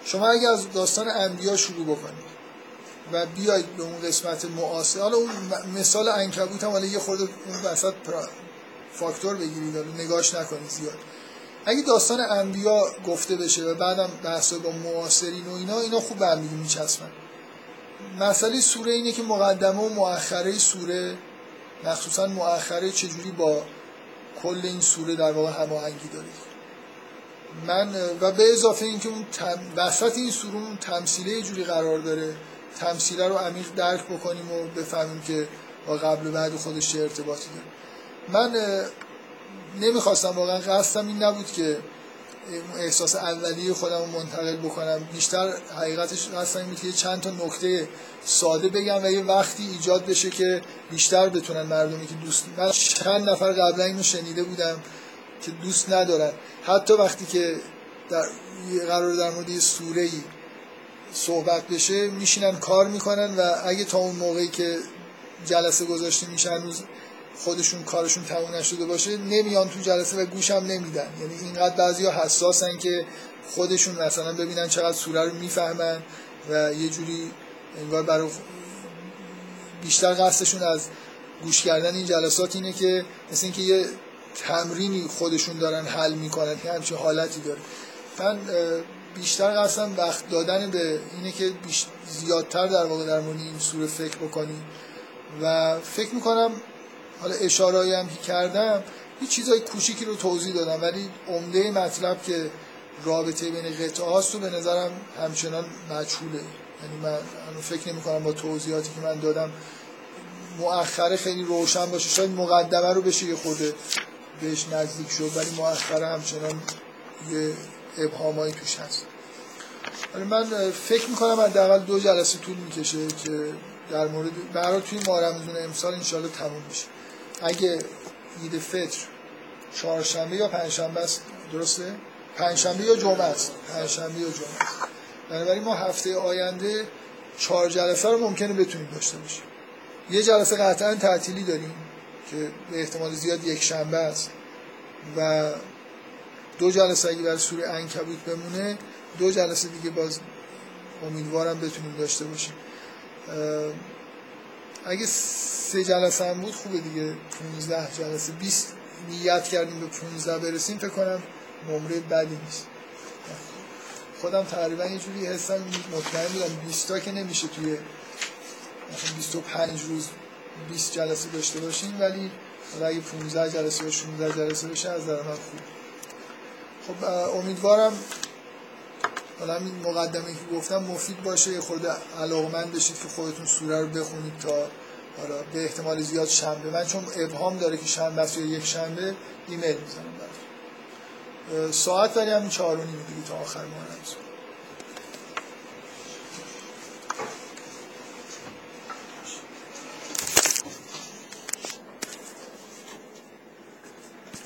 شما اگه از داستان انبیا شروع بکنید و بیاید به اون قسمت معاصر حالا اون مثال انکبوت هم حالا یه خورده اون وسط فاکتور بگیرید و نگاش نکنید زیاد. اگه داستان انبیا گفته بشه و بعدم بحث با معاصرین و اینا اینا خوب به هم میچسبن. مسئله سوره اینه که مقدمه و مؤخره سوره مخصوصا مؤخره چجوری با کل این سوره در واقع هماهنگی داره. من و به اضافه اینکه اون تم... وسط این سوره اون تمثیله جوری قرار داره تمثیله رو عمیق درک بکنیم و بفهمیم که با قبل و بعد خودش چه ارتباطی داره. من نمی‌خواستم واقعا قصدم این نبود که احساس اولیه خودم منتقل بکنم. بیشتر حقیقتش قصدم این که چند تا نکته ساده بگم و یه وقتی ایجاد بشه که بیشتر بتونن مردمی که دوست من چند نفر قبلا اینو شنیده بودم که دوست ندارن. حتی وقتی که در قرار در مورد یه سوره ای صحبت بشه میشینن کار می‌کنن و اگه تا اون موقعی که جلسه گذاشته میشن خودشون کارشون تموم نشده باشه نمیان تو جلسه و گوشم نمیدن. یعنی اینقدر بعضیا حساسن که خودشون مثلا ببینن چقدر سوره رو می‌فهمن و یه جوری انگار برای بیشتر قصدشون از گوش کردن این جلسات اینه که مثل اینکه یه تمرینی خودشون دارن حل می‌کنن که همچین حالتی داره. من بیشتر قصدم وقت دادن به اینه که زیادتر در واقع در این سوره فکر بکنیم. و فکر می‌کنم حالا اشارایی هم کردم یه چیزای کوچیکی رو توضیح دادم ولی عمده مطلب که رابطه بین قطعه هاست و به نظرم همچنان مجهوله. یعنی من فکر نمی کنم با توضیحاتی که من دادم مؤخره خیلی روشن باشه. شاید مقدمه رو بشه یه خورده بهش نزدیک شد ولی مؤخره همچنان یه ابهامایی توش هست. ولی من فکر می‌کنم حداقل دو جلسه طول می‌کشه که در مورد برای توی ماه رمضان امسال انشالله تموم میشه اگه عید فطر چهارشنبه یا پنجشنبه است درسته؟ پنجشنبه یا جمعه است؟ پنجشنبه یا جمعه است. بنابراین ما هفته آینده چهار جلسه رو ممکنه بتونیم داشته باشیم. یه جلسه قطعا تعطیلی داریم که به احتمال زیاد یک شنبه است و دو جلسه اگه برای سوره انکبوت بمونه دو جلسه دیگه باز امیدوارم بتونیم داشته باشیم. اگه سه جلسه هم بود خوبه دیگه. 15 جلسه 20 نیت کردیم به 15 برسیم فکر کنم نمره بدی نیست. خودم تقریبا یه جوری حسم مطمئن بودم 20 تا که نمیشه توی 25 روز 20 جلسه داشته باشیم ولی اگه 15 جلسه و 16 جلسه بشه از در من خوب. خب امیدوارم حالا این مقدمه که گفتم مفید باشه یه خورده علاقمند بشید که خودتون سوره رو بخونید تا حالا به احتمال زیاد شنبه. من چون ابهام داره که شنبه است یا یک شنبه ایمیل می‌زنم برای ساعت ولی همین چهار و دیگه تا آخر ماه